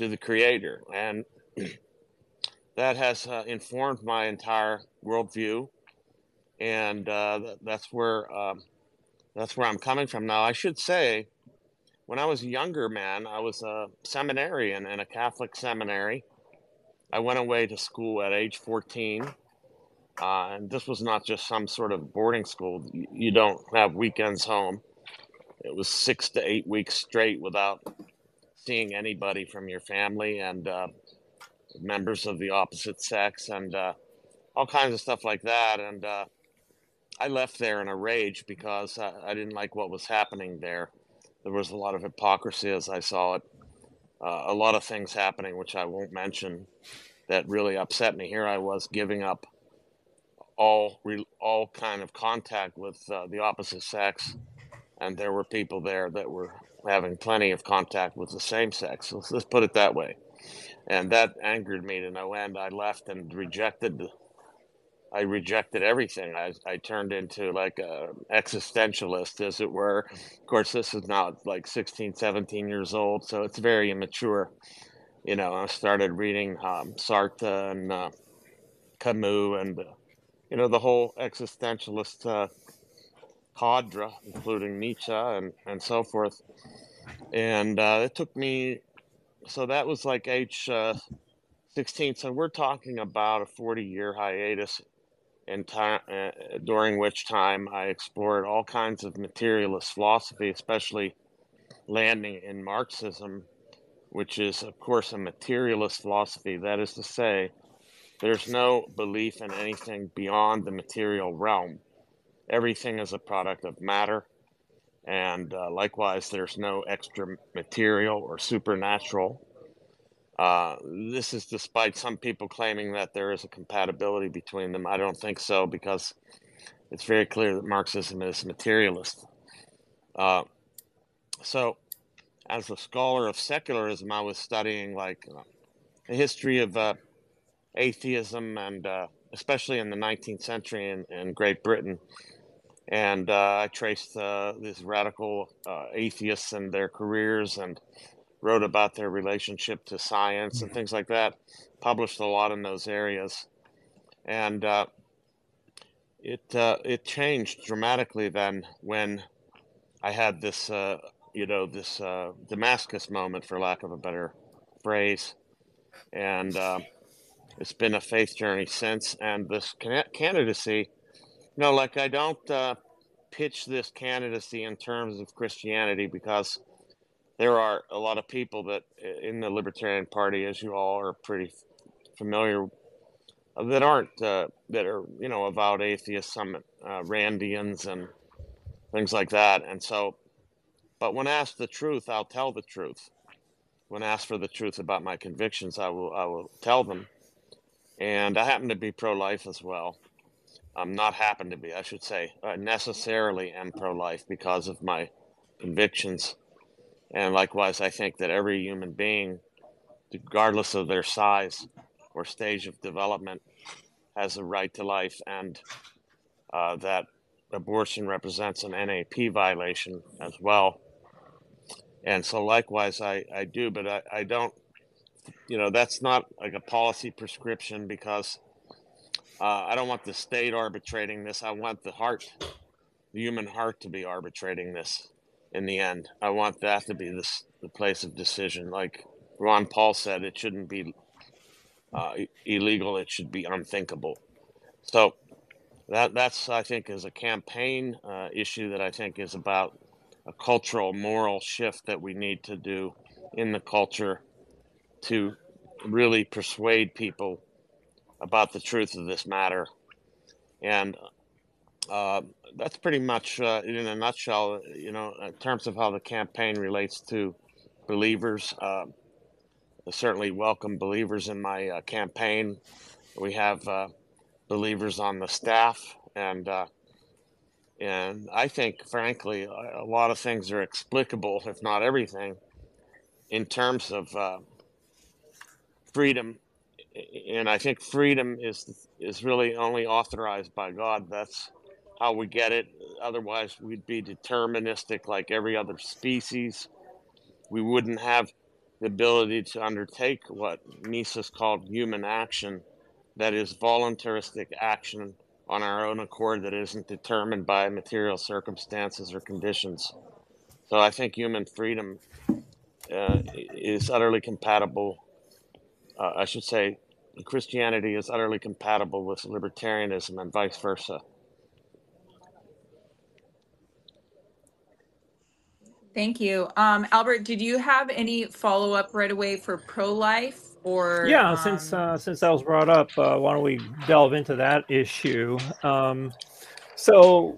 to the creator. And that has uh, informed my entire worldview. And uh, that's where um, that's where I'm coming from now. I should say, when I was a younger man, I was a seminarian in a Catholic seminary. I went away to school at age 14. Uh, and this was not just some sort of boarding school. You don't have weekends home. It was six to eight weeks straight without seeing anybody from your family and uh, members of the opposite sex and uh, all kinds of stuff like that. And uh, I left there in a rage because I, I, didn't like what was happening there. There was a lot of hypocrisy as I saw it, uh, a lot of things happening which I won't mention that really upset me. Here I was giving up all all kind of contact with uh, the opposite sex, and there were people there that were having plenty of contact with the same sex. Let's, let's put it that way. And that angered me to no end. I left and rejected. I rejected everything. I, I turned into like a existentialist, as it were. Of course, this is now like 16, 17 years old, so it's very immature. You know, I started reading um, Sartre and uh, Camus and, uh, you know, the whole existentialist uh, cadre, including Nietzsche and, and so forth. And uh, it took me, so that was like age uh, 16. So we're talking about a 40 year hiatus in time uh, during which time I explored all kinds of materialist philosophy, especially landing in Marxism, which is, of course, a materialist philosophy. That is to say, there's no belief in anything beyond the material realm. Everything is a product of matter, and uh, likewise, there's no extra material or supernatural. Uh, this is despite some people claiming that there is a compatibility between them. I don't think so because it's very clear that Marxism is materialist. Uh, so, as a scholar of secularism, I was studying like uh, the history of uh, atheism and uh, especially in the 19th century in, in Great Britain. And I traced these radical atheists and their careers and wrote about their relationship to science and things like that. Published a lot in those areas. And uh, it, uh, it changed dramatically then when I had this, you know, this Damascus moment, for lack of a better phrase. And it's been a faith journey since. And this candidacy, you know, like I don't uh, pitch this candidacy in terms of Christianity because there are a lot of people that in the Libertarian Party, as you all are pretty familiar, that aren't uh, that are you know avowed atheists, some uh, Randians and things like that. And so, but when asked the truth, I'll tell the truth. When asked for the truth about my convictions, I will I will tell them and I happen to be pro-life as well. I'm not happen to be, I should say, uh, necessarily am pro-life because of my convictions, and likewise, I think that every human being, regardless of their size or stage of development, has a right to life, and uh, that abortion represents an NAP violation as well. And so, likewise, I, I do, but I, I don't you know, that's not like a policy prescription because uh, I don't want the state arbitrating this. I want the heart, the human heart, to be arbitrating this in the end. I want that to be this the place of decision. Like Ron Paul said, it shouldn't be uh, illegal. It should be unthinkable. So that that's I think is a campaign uh, issue that I think is about a cultural moral shift that we need to do in the culture to really persuade people about the truth of this matter. And uh, that's pretty much, uh, in a nutshell, you know, in terms of how the campaign relates to believers. Uh, certainly welcome believers in my uh, campaign. We have uh, believers on the staff, and uh, and I think, frankly, a lot of things are explicable, if not everything, in terms of freedom and I think freedom is is really only authorized by God. That's how we get it. Otherwise, we'd be deterministic like every other species. We wouldn't have the ability to undertake what Mises called human action, that is voluntaristic action on our own accord that isn't determined by material circumstances or conditions. So I think human freedom uh, is utterly compatible uh, I should say, Christianity is utterly compatible with libertarianism and vice versa. Thank you. Um, Albert, did you have any follow up right away for pro life or? Yeah, um... since uh, since that was brought up, uh, why don't we delve into that issue? Um, so,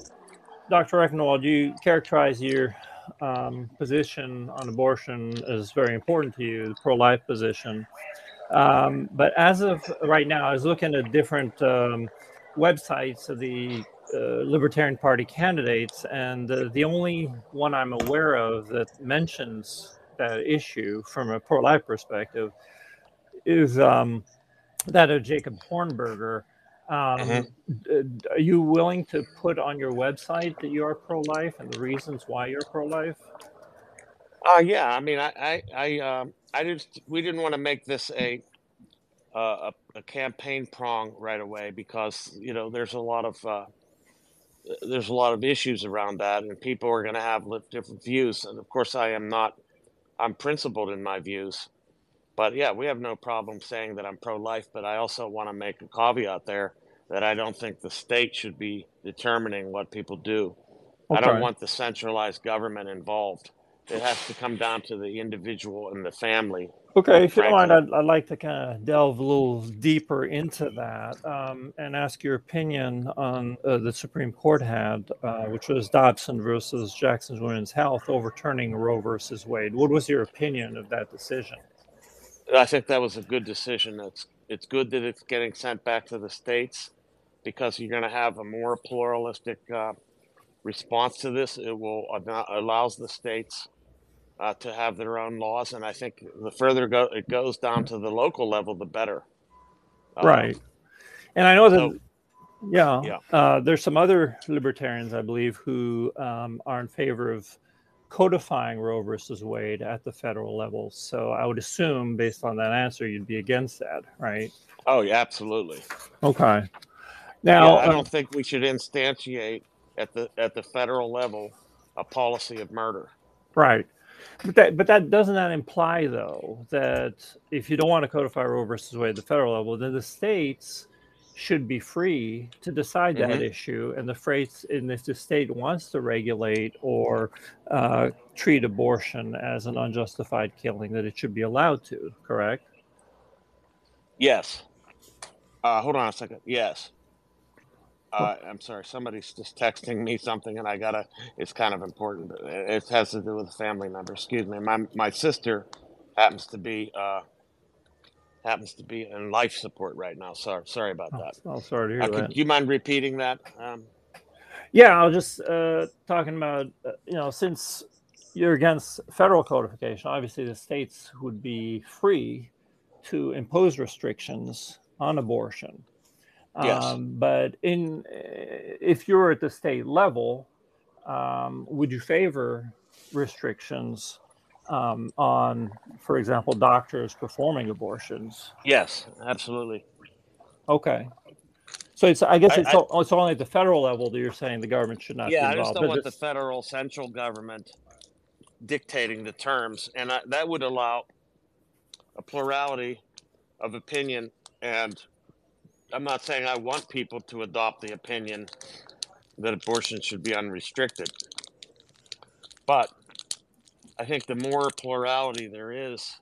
Dr. Rectenwald, you characterize your um, position on abortion as very important to you, the pro life position. Um, but as of right now, I was looking at different um, websites of the uh, Libertarian Party candidates, and uh, the only one I'm aware of that mentions that issue from a pro life perspective is um, that of Jacob Hornberger. Um, mm-hmm. Are you willing to put on your website that you are pro life and the reasons why you're pro life? Uh, yeah, I mean, I, I, I, um, I just, we didn't want to make this a, uh, a, a campaign prong right away because you know there's a lot of, uh, there's a lot of issues around that, and people are going to have different views. And of course, I am not, I'm principled in my views, but yeah, we have no problem saying that I'm pro-life. But I also want to make a caveat there that I don't think the state should be determining what people do. I don't want the centralized government involved. It has to come down to the individual and the family. Okay, if you don't mind. I'd, I'd like to kind of delve a little deeper into that um, and ask your opinion on uh, the Supreme Court had, uh, which was Dobson versus Jackson's Women's Health overturning Roe versus Wade. What was your opinion of that decision? I think that was a good decision. It's it's good that it's getting sent back to the states because you're going to have a more pluralistic uh, response to this. It will allow- allows the states uh, to have their own laws, and I think the further go, it goes down to the local level, the better. Uh, Right. And I know that, so- yeah, Yeah. Uh, there's some other libertarians, I believe, who um, are in favor of codifying Roe versus Wade at the federal level. So I would assume, based on that answer, you'd be against that, right? Oh yeah, absolutely. Okay. Yeah, Now, I um, don't think we should instantiate at the at the federal level a policy of murder. right. But that, but that doesn't that imply though that if you don't want to codify Roe versus Wade at the federal level, then the states should be free to decide that Mhm. issue, and the phrase, and if the state wants to regulate or uh, treat abortion as an unjustified killing, that it should be allowed to. Correct? Yes. Uh, hold on a second. Yes. Uh, I'm sorry. Somebody's just texting me something, and I gotta. It's kind of important. It has to do with a family member. Excuse me. My my sister happens to be uh, happens to be in life support right now. Sorry. Sorry about Oh, that. oh, sorry to hear Uh, that. could you mind repeating that? Um, Yeah, I was just uh, talking about, uh, you know, since you're against federal codification, obviously the states would be free to impose restrictions on abortion. Yes. Um, but in uh, if you're at the state level, um, would you favor restrictions um, on, for example, doctors performing abortions? yes. Absolutely. Okay. So it's, I guess I- it's, I- o- it's only at the federal level that you're saying the government should not Yeah, I just don't but want the federal central government dictating the terms, and I, that would allow a plurality of opinion. And I'm not saying I want people to adopt the opinion that abortion should be unrestricted, but I think the more plurality there is,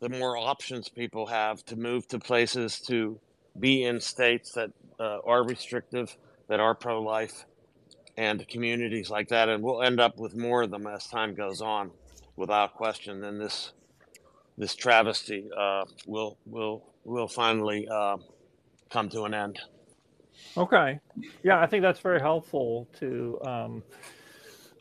the more options people have to move to places to be in states that uh, are restrictive, that are pro-life, and communities like that, and we'll end up with more of them as time goes on, without question. Then this this travesty uh, will will will finally uh, come to an end. Okay. Yeah, I think that's very helpful to um,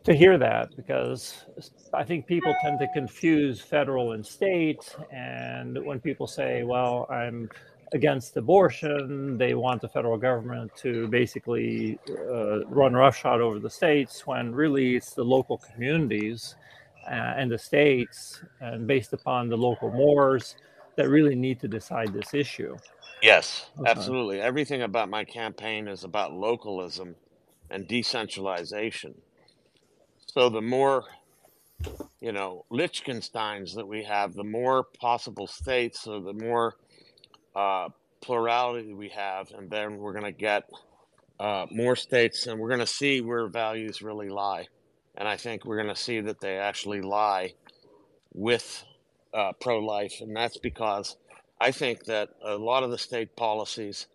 to hear that because I think people tend to confuse federal and state, and when people say, "Well, I'm against abortion," they want the federal government to basically uh, run roughshod over the states, when really it's the local communities uh, and the states, and based upon the local mores, that really need to decide this issue. Yes, Okay. absolutely. Everything about my campaign is about localism and decentralization. So the more, you know, Liechtensteins that we have, the more possible states, so the more uh, plurality we have, and then we're going to get uh, more states, and we're going to see where values really lie. And I think we're going to see that they actually lie with uh, pro life, and that's because I think that a lot of the state policies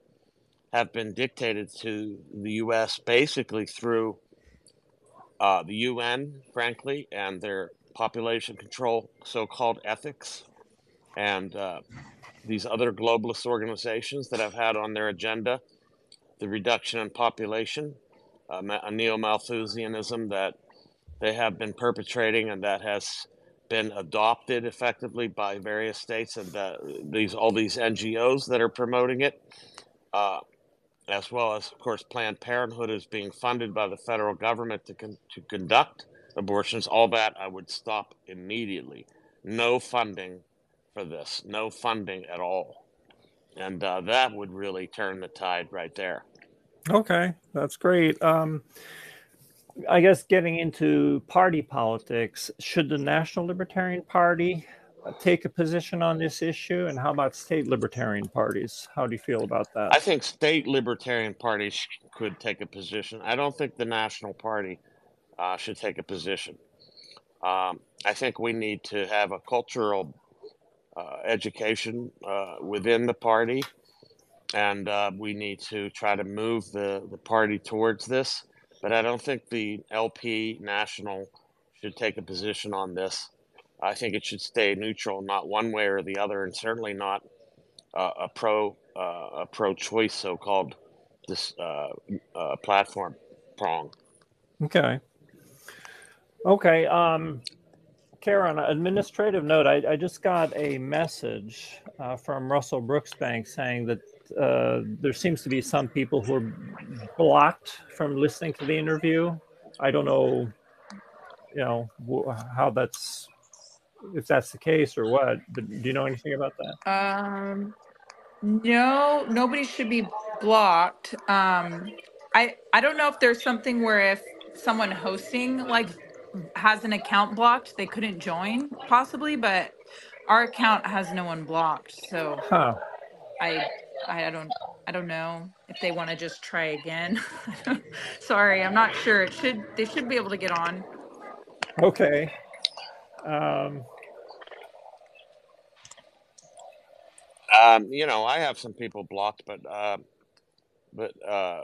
have been dictated to the U.S. basically through uh, the UN, frankly, and their population control so called ethics, and uh, these other globalist organizations that have had on their agenda the reduction in population, uh, a neo Malthusianism that they have been perpetrating and that has been adopted effectively by various states and uh, these all these NGOs that are promoting it, uh, as well as of course Planned Parenthood is being funded by the federal government to con- to conduct abortions. All that I would stop immediately. No funding for this. No funding at all, and uh, that would really turn the tide right there. Okay, that's great. Um, I guess getting into party politics, should the National Libertarian Party take a position on this issue? And how about state libertarian parties? How do you feel about that? I think state libertarian parties could take a position. I don't think the national party uh, should take a position. Um, I think we need to have a cultural uh, education uh, within the party, and uh, we need to try to move the, the party towards this. But I don't think the LP national should take a position on this. I think it should stay neutral, not one way or the other, and certainly not uh, a pro uh, a pro choice so called this uh, uh, platform prong. Okay. Okay. Um, an administrative note, I, I just got a message uh, from Russell Brooksbank saying that uh, there seems to be some people who are blocked from listening to the interview. I don't know, you know, how that's if that's the case or what. But do you know anything about that? Um, no, nobody should be blocked. Um, I I don't know if there's something where if someone hosting like has an account blocked, they couldn't join possibly, but our account has no one blocked. So Huh. I I don't I don't know if they want to just try again. Sorry, I'm not sure. It should they should be able to get on. Okay. Um, Um, you know, I have some people blocked, but uh, but uh,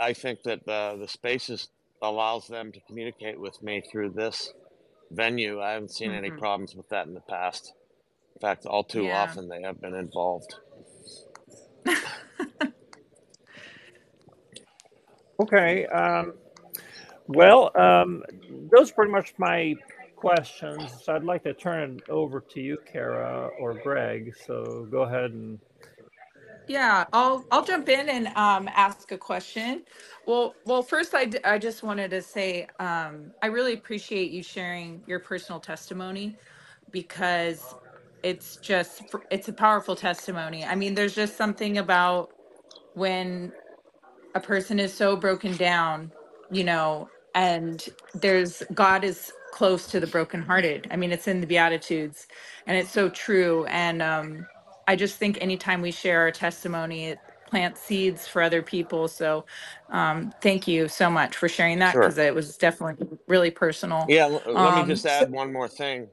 I think that uh, the spaces allows them to communicate with me through this venue. I haven't seen any hmm problems with that in the past. In fact, all too Yeah. often they have been involved. okay. Um, well, um, those are pretty much my questions. So I'd like to turn it over to you, Kara or Greg. So go ahead and Yeah, I'll I'll jump in and um, ask a question. Well, well, first I, d- I just wanted to say um, I really appreciate you sharing your personal testimony because it's just it's a powerful testimony. I mean, there's just something about when a person is so broken down, you know, and there's God is close to the brokenhearted. I mean, it's in the Beatitudes, and it's so true. And um, I just think anytime we share our testimony, it plants seeds for other people. So um, thank you so much for sharing that Sure. because it was definitely really personal. Yeah, l- let me Um, just add one more thing.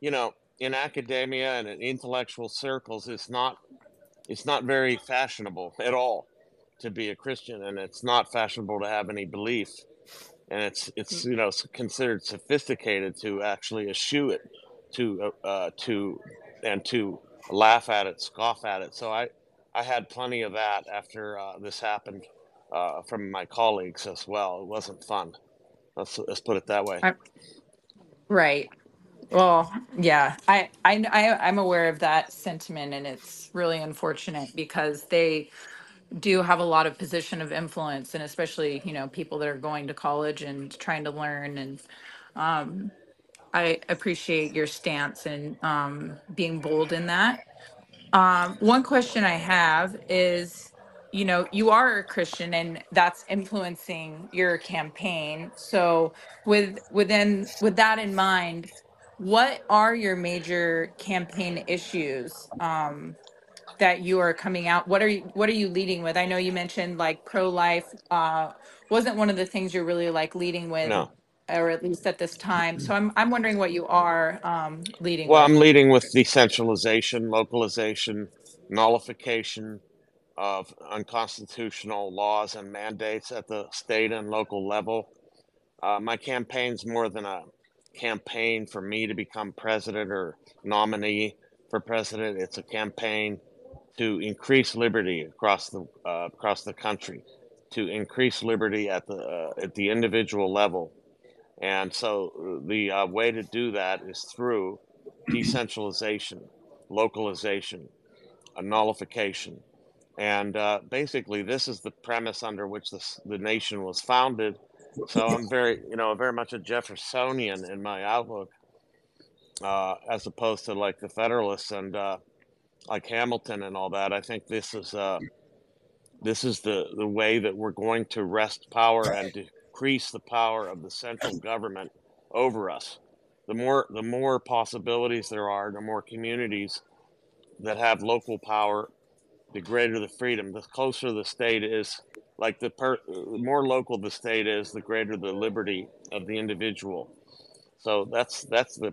You know, in academia and in intellectual circles, it's not it's not very fashionable at all to be a Christian, and it's not fashionable to have any belief. And it's it's you know considered sophisticated to actually eschew it, to uh, uh, to and to laugh at it, scoff at it. So I I had plenty of that after uh, this happened uh, from my colleagues as well. It wasn't fun. Let's let's put it that way. I, right. Well, yeah, I, I, I'm aware of that sentiment, and it's really unfortunate because they do have a lot of position of influence, and especially you know people that are going to college and trying to learn. And um, I appreciate your stance and um, being bold in that. Um, one question I have is, you know, you are a Christian and that's influencing your campaign. So with within with that in mind, what are your major campaign issues um, that you are coming out? What are you what are you leading with? I know you mentioned like pro-life uh, wasn't one of the things you're really like leading with, No. or at least at this time. So I'm I'm wondering what you are um, leading Well, I'm leading with decentralization, localization, nullification of unconstitutional laws and mandates at the state and local level. Uh, my campaign's more than a campaign for me to become president or nominee for president. It's a campaign to increase liberty across the uh, across the country, to increase liberty at the uh, at the individual level. And so uh, the uh, way to do that is through decentralization, localization, nullification. And uh, basically, this is the premise under which this, the nation was founded. So I'm very, you know, very much a Jeffersonian in my outlook, uh, as opposed to like the Federalists and uh, like Hamilton and all that. I think this is uh, this is the, the way that we're going to wrest power and decrease the power of the central government over us. The the more the more possibilities there are, the more communities that have local power, the greater the freedom. The closer the state is, like the, per, more local the state is, the greater the liberty of the individual. So that's that's the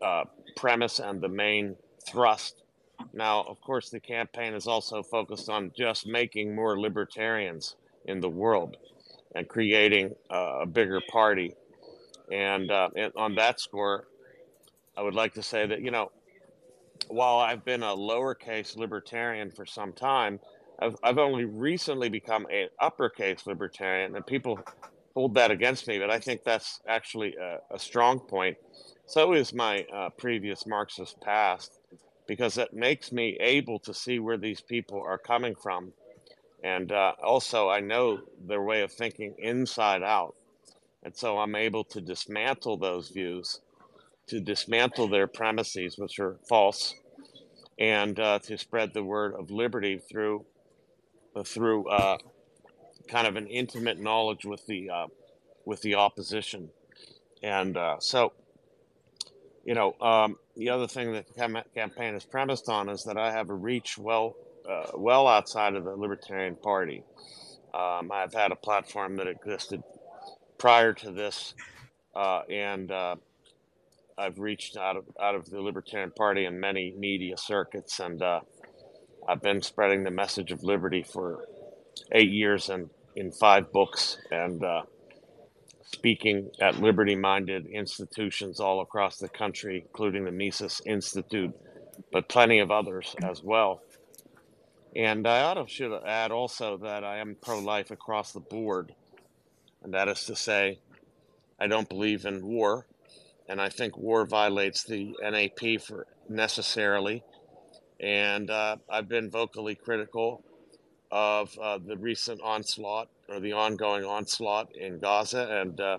uh, premise and the main thrust. Now, of course, the campaign is also focused on just making more libertarians in the world and creating uh, a bigger party. And, uh, and on that score, I would like to say that you know, while I've been a lowercase libertarian for some time, I've, I've only recently become an uppercase libertarian, and people hold that against me, but I think that's actually a, a strong point. So is my uh, previous Marxist past, because it makes me able to see where these people are coming from. And uh, also, I know their way of thinking inside out. And so I'm able to dismantle those views, to dismantle their premises, which are false, and uh, to spread the word of liberty through, through uh, kind of an intimate knowledge with the, uh, with the opposition. And uh, so you know, um, the other thing that the campaign is premised on is that I have a reach well, uh, well outside of the Libertarian Party. Um, I've had a platform that existed prior to this, uh, and uh, I've reached out of out of the Libertarian Party in many media circuits, and I've been spreading the message of liberty for eight years and in five books, and uh, speaking at liberty minded institutions all across the country, including the Mises Institute, but plenty of others as well. And I ought to should add also that I am pro life across the board. And that is to say, I don't believe in war. And I think war violates the NAP for necessarily. And uh, I've been vocally critical of uh, the recent onslaught or the ongoing onslaught in Gaza. And uh,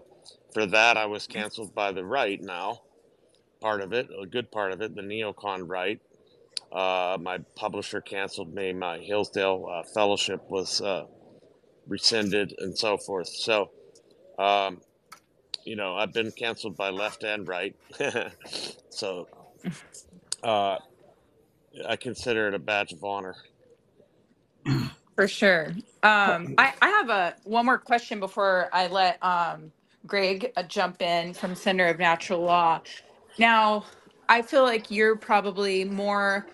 for that, I was canceled by the right now. Part of it, a good part of it, the neocon right. Uh, my publisher canceled me. My Hillsdale uh, fellowship was uh, rescinded and so forth. So, um, you know, I've been canceled by left and right. so uh, I consider it a badge of honor. For sure. Um, I, I have a one more question before I let um, Greg uh, jump in from Center of Natural Law. Now, I feel like you're probably more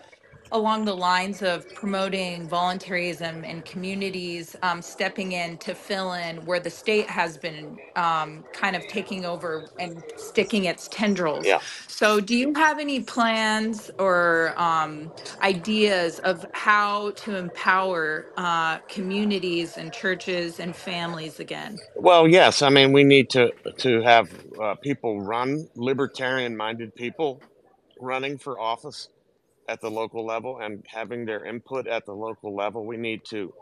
along the lines of promoting voluntarism and communities um, stepping in to fill in where the state has been um, kind of taking over and sticking its tendrils. Yeah. So, do you have any plans or um, ideas of how to empower uh, communities and churches and families again? Well, yes. I mean, we need to to have uh, people run libertarian-minded people running for office at the local level and having their input at the local level. We need to,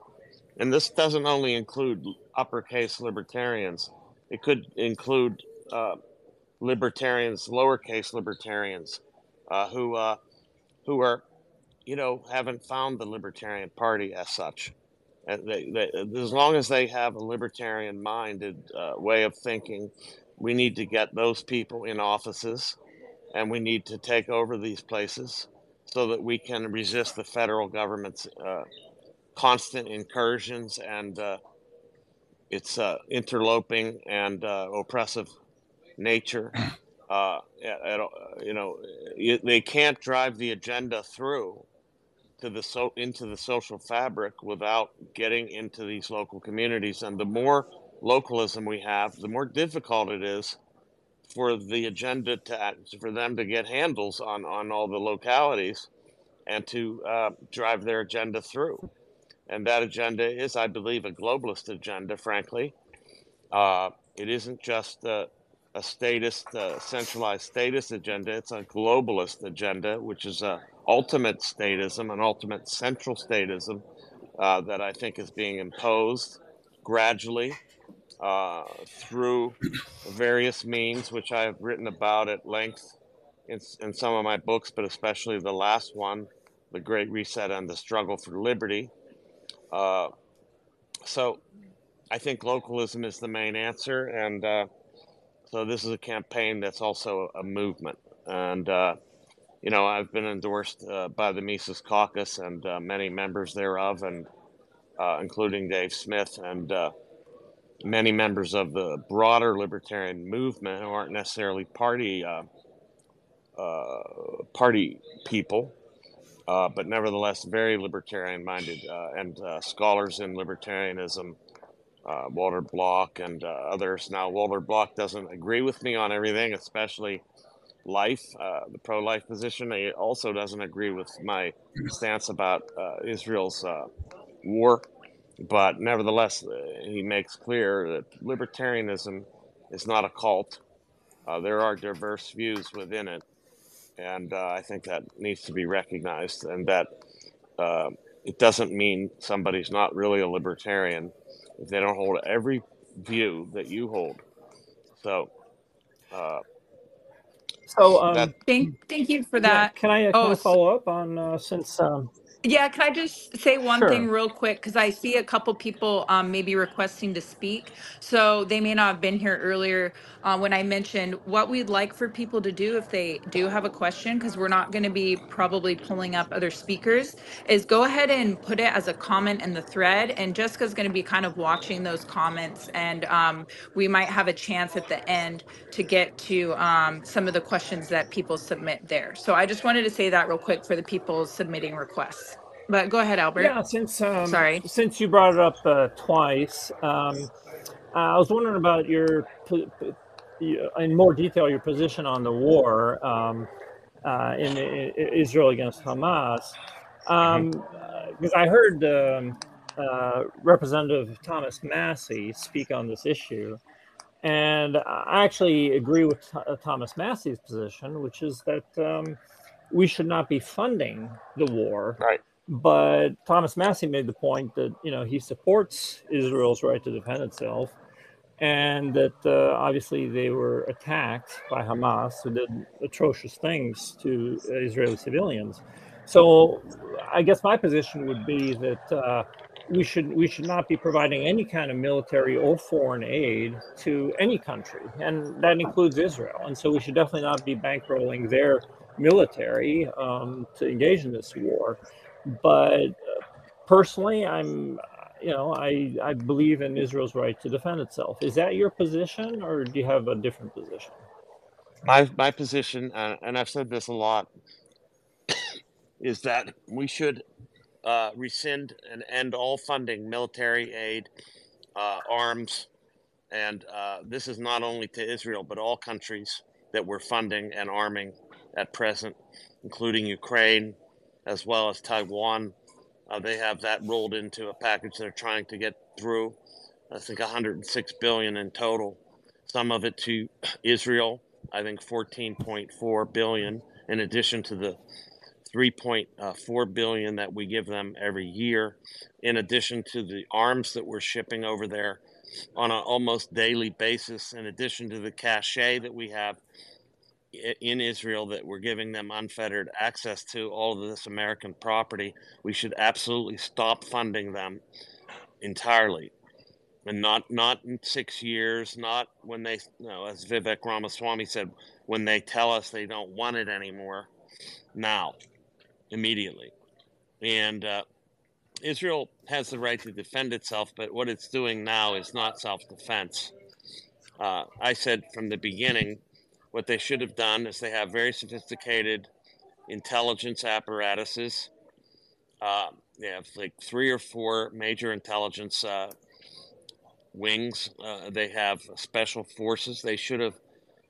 and this doesn't only include uppercase libertarians, it could include uh, libertarians, lowercase libertarians, uh, who uh, who are, you know, haven't found the Libertarian Party as such. And they, they, as long as they have a libertarian-minded uh, way of thinking, we need to get those people in offices, and we need to take over these places so that we can resist the federal government's uh, constant incursions and uh, its uh, interloping and uh, oppressive nature. Uh, at, you know, they can't drive the agenda through to the so into the social fabric without getting into these local communities. And the more localism we have, the more difficult it is for the agenda to for them to get handles on on all the localities and to uh, drive their agenda through. And that agenda is, I believe, a globalist agenda. Frankly, uh, it isn't just a, a statist, uh, centralized statist agenda. It's a globalist agenda, which is a ultimate statism, an ultimate central statism uh, that I think is being imposed gradually uh, through various means, which I have written about at length in, in some of my books, but especially the last one, The Great Reset and the Struggle for Liberty. Uh, so I think localism is the main answer. And uh, So this is a campaign that's also a movement. And, uh, you know, I've been endorsed uh, by the Mises Caucus and many members thereof, and including Dave Smith and many members of the broader libertarian movement who aren't necessarily party uh, uh, party people, uh, but nevertheless very libertarian minded uh, and uh, scholars in libertarianism. Uh, Walter Block and others. Now, Walter Block doesn't agree with me on everything, especially life, the pro life position. He also doesn't agree with my stance about Israel's war. But nevertheless, uh, he makes clear that libertarianism is not a cult. Uh, there are diverse views within it. And uh, I think that needs to be recognized, and that uh, it doesn't mean somebody's not really a libertarian if they don't hold every view that you hold. So uh, So, um, that Thank, thank you for yeah, that. can I uh, can Oh, I s- follow up on uh, since um, Yeah, can I just say one thing sure. real quick? Because I see a couple people um, maybe requesting to speak. So they may not have been here earlier uh, when I mentioned what we'd like for people to do if they do have a question, because we're not going to be probably pulling up other speakers, is go ahead and put it as a comment in the thread. And Jessica's going to be kind of watching those comments. And um, we might have a chance at the end to get to um, some of the questions that people submit there. So I just wanted to say that real quick for the people submitting requests. But go ahead, Albert. Yeah, since um, Sorry. since you brought it up uh, twice, um, I was wondering about your po- po- y- in more detail your position on the war um, uh, in, in Israel against Hamas. mhm. Um, because I heard um, uh, Representative Thomas Massie speak on this issue, and I actually agree with Th- Thomas Massie's position, which is that um, we should not be funding the war right. But Thomas Massie made the point that you know he supports Israel's right to defend itself, and that uh, obviously they were attacked by Hamas, who did atrocious things to Israeli civilians. So, I guess my position would be that uh, we should we should not be providing any kind of military or foreign aid to any country, and that includes Israel. And so, we should definitely not be bankrolling their military um, to engage in this war. But uh, personally i'm you know i i believe in israel's right to defend itself. Is that your position or do you have a different position? My my position, uh, and I've said this a lot, is that we should uh, rescind and end all funding, military aid, uh, arms, and uh, this is not only to Israel but all countries that we're funding and arming at present, including Ukraine as well as Taiwan. Uh, they have that rolled into a package they're trying to get through. I think 106 billion in total. Some of it to Israel. I think 14.4 billion, in addition to the 3.4 billion that we give them every year, in addition to the arms that we're shipping over there on an almost daily basis, in addition to the cachet that we have in Israel that we're giving them unfettered access to all of this American property. We should absolutely stop funding them entirely. And not not in six years, not when they, you know, as Vivek Ramaswamy said, when they tell us they don't want it anymore. Now, immediately. And uh, Israel has the right to defend itself, but what it's doing now is not self defense. Uh, I said from the beginning, what they should have done is they have very sophisticated intelligence apparatuses. Uh, they have like three or four major intelligence uh, wings. Uh, they have special forces. They should have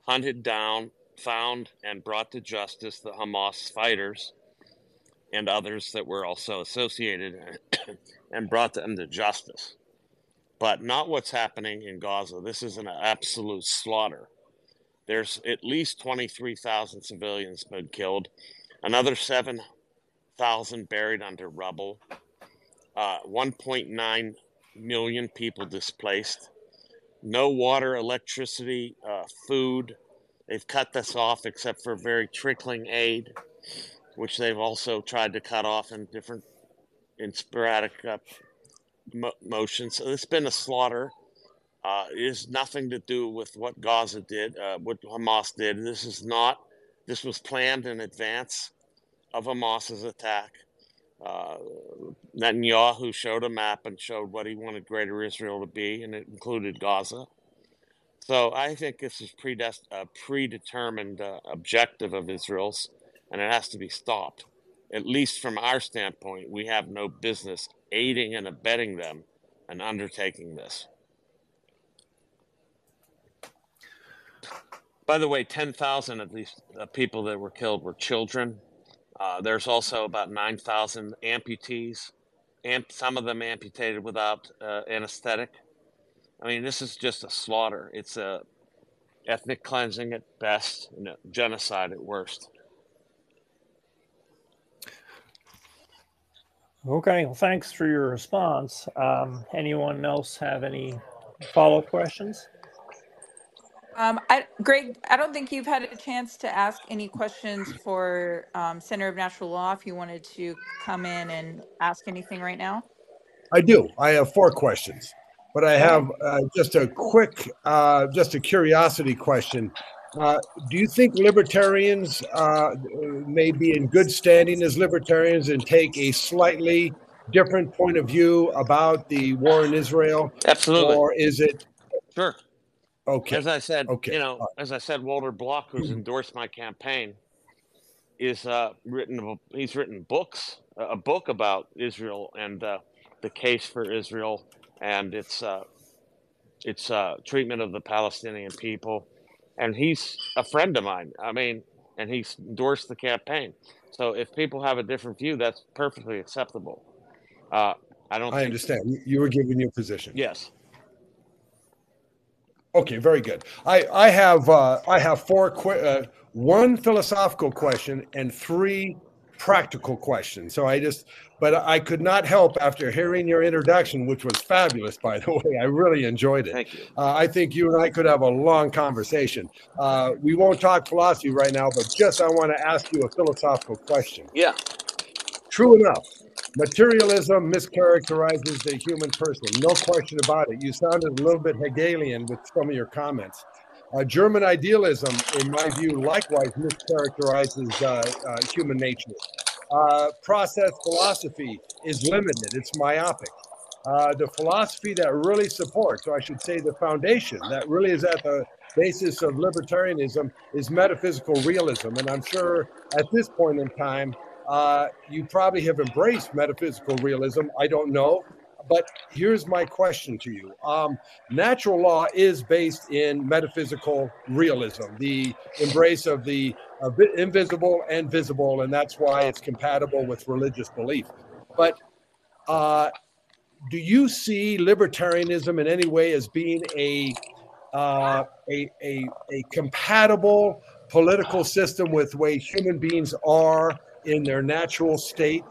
hunted down, found, and brought to justice the Hamas fighters and others that were also associated and brought them to justice. But not what's happening in Gaza. This is an absolute slaughter. There's at least 23,000 civilians been killed, another 7,000 buried under rubble, uh, 1.9 million people displaced, no water, electricity, uh, food. They've cut this off except for very trickling aid, which they've also tried to cut off in different, in sporadic uh, mo- motions. So it's been a slaughter. Uh, it has nothing to do with what Gaza did, uh, what Hamas did. This is not. This was planned in advance of Hamas's attack. Uh, Netanyahu showed a map and showed what he wanted Greater Israel to be, and it included Gaza. So I think this is predest- a predetermined uh, objective of Israel's, and it has to be stopped. At least from our standpoint, we have no business aiding and abetting them and undertaking this. By the way, 10,000 of these uh, people that were killed were children. Uh, there's also about 9,000 amputees, amp- some of them amputated without uh, anesthetic. I mean, this is just a slaughter. It's a ethnic cleansing at best, and genocide at worst. Okay, well, thanks for your response. Um, anyone else have any follow-up questions? Um, I, Greg, I don't think you've had a chance to ask any questions for um, Center of Natural Law. If you wanted to come in and ask anything right now. I do. I have four questions, but I have uh, just a quick, uh, just a curiosity question. Uh, do you think libertarians uh, may be in good standing as libertarians and take a slightly different point of view about the war in Israel? Absolutely. Or is it Sure. Okay? As I said, Okay. you know, as I said, Walter Block, who's endorsed my campaign, is uh, written. He's written books, a book about Israel and uh, the case for Israel and its uh, its uh, treatment of the Palestinian people. And he's a friend of mine. I mean, and he's endorsed the campaign. So if people have a different view, that's perfectly acceptable. Uh, I don't. I understand. You- You were giving your position. Yes. Okay, very good. I I have uh, I have four que- uh, one philosophical question and three practical questions. So I just but I could not help after hearing your introduction, which was fabulous, by the way. I really enjoyed it. Thank you. Uh, I think you and I could have a long conversation. Uh, we won't talk philosophy right now, but just I want to ask you a philosophical question. Yeah. True enough, materialism mischaracterizes the human person. No question about it. You sounded a little bit Hegelian with some of your comments. Uh, German idealism, in my view, likewise mischaracterizes uh, uh, human nature. Uh, process philosophy is limited, it's myopic. Uh, the philosophy that really supports, or I should say, the foundation that really is at the basis of libertarianism is metaphysical realism. And I'm sure at this point in time, uh, you probably have embraced metaphysical realism. I don't know. But here's my question to you. Um, natural law is based in metaphysical realism, the embrace of the invisible and visible, and that's why it's compatible with religious belief. But uh, do you see libertarianism in any way as being a uh, a, a, a compatible political system with the way human beings are in their natural state?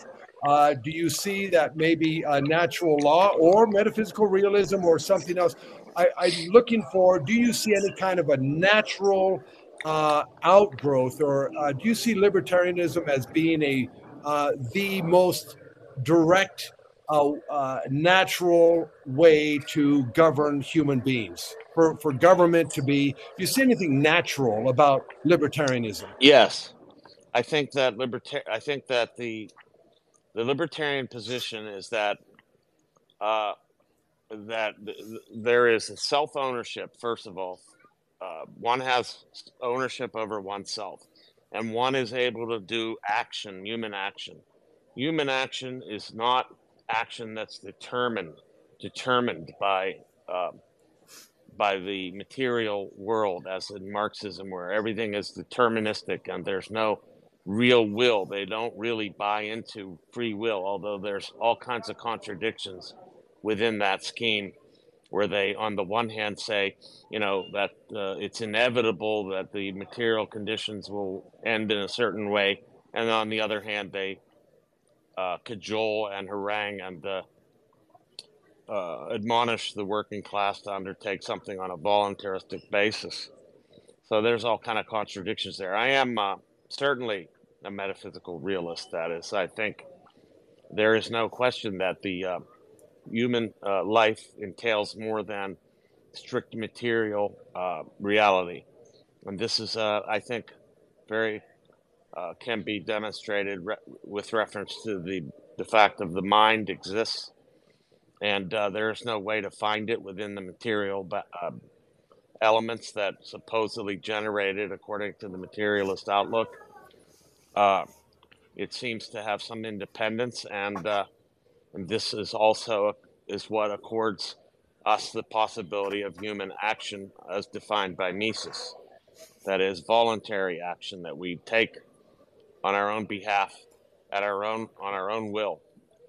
Uh, do you see that maybe a natural law or metaphysical realism or something else? I, I'm looking for, do you see any kind of a natural uh, outgrowth or uh, do you see libertarianism as being a uh, the most direct, uh, natural way to govern human beings? For, for government to be, do you see anything natural about libertarianism? Yes, I think that liberta- I think that the the libertarian position is that uh, that th- th- there is self ownership. First of all, uh, one has ownership over oneself, and one is able to do action, human action. Human action is not action that's determined determined by uh, by the material world, as in Marxism, where everything is deterministic and there's no real will. They don't really buy into free will, although there's all kinds of contradictions within that scheme where they, on the one hand, say, you know, that uh, it's inevitable that the material conditions will end in a certain way, and on the other hand, they uh, cajole and harangue and uh, uh, admonish the working class to undertake something on a voluntaristic basis. So there's all kind of contradictions there. I am uh, certainly a metaphysical realist. That is, I think there is no question that the uh, human uh, life entails more than strict material uh, reality. And this is, uh, I think, very uh, can be demonstrated re- with reference to the the fact of the mind exists, and uh, there is no way to find it within the material uh, elements that supposedly generated according to the materialist outlook. Uh, it seems to have some independence, and, uh, and this is also is what accords us the possibility of human action as defined by Mises. That is voluntary action that we take on our own behalf, at our own on our own will,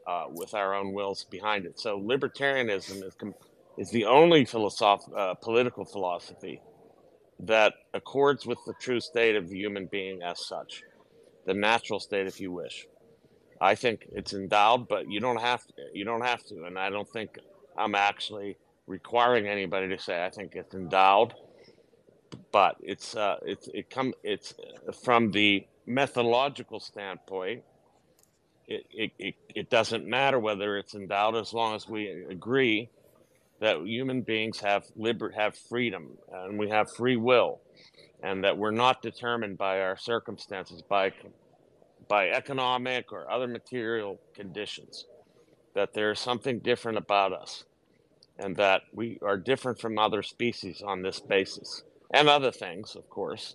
uh, with our own wills behind it. So libertarianism is is the only philosoph- uh, political philosophy that accords with the true state of the human being as such, the natural state, if you wish. I think it's endowed, but you don't have to. You don't have to, and I don't think I'm actually requiring anybody to say I think it's endowed. But it's uh, it's it come it's from the methodological standpoint. It, it, it, it doesn't matter whether it's endowed as long as we agree that human beings have liber- have freedom and we have free will and that we're not determined by our circumstances by by economic or other material conditions, that there's something different about us, and that we are different from other species on this basis, and other things, of course.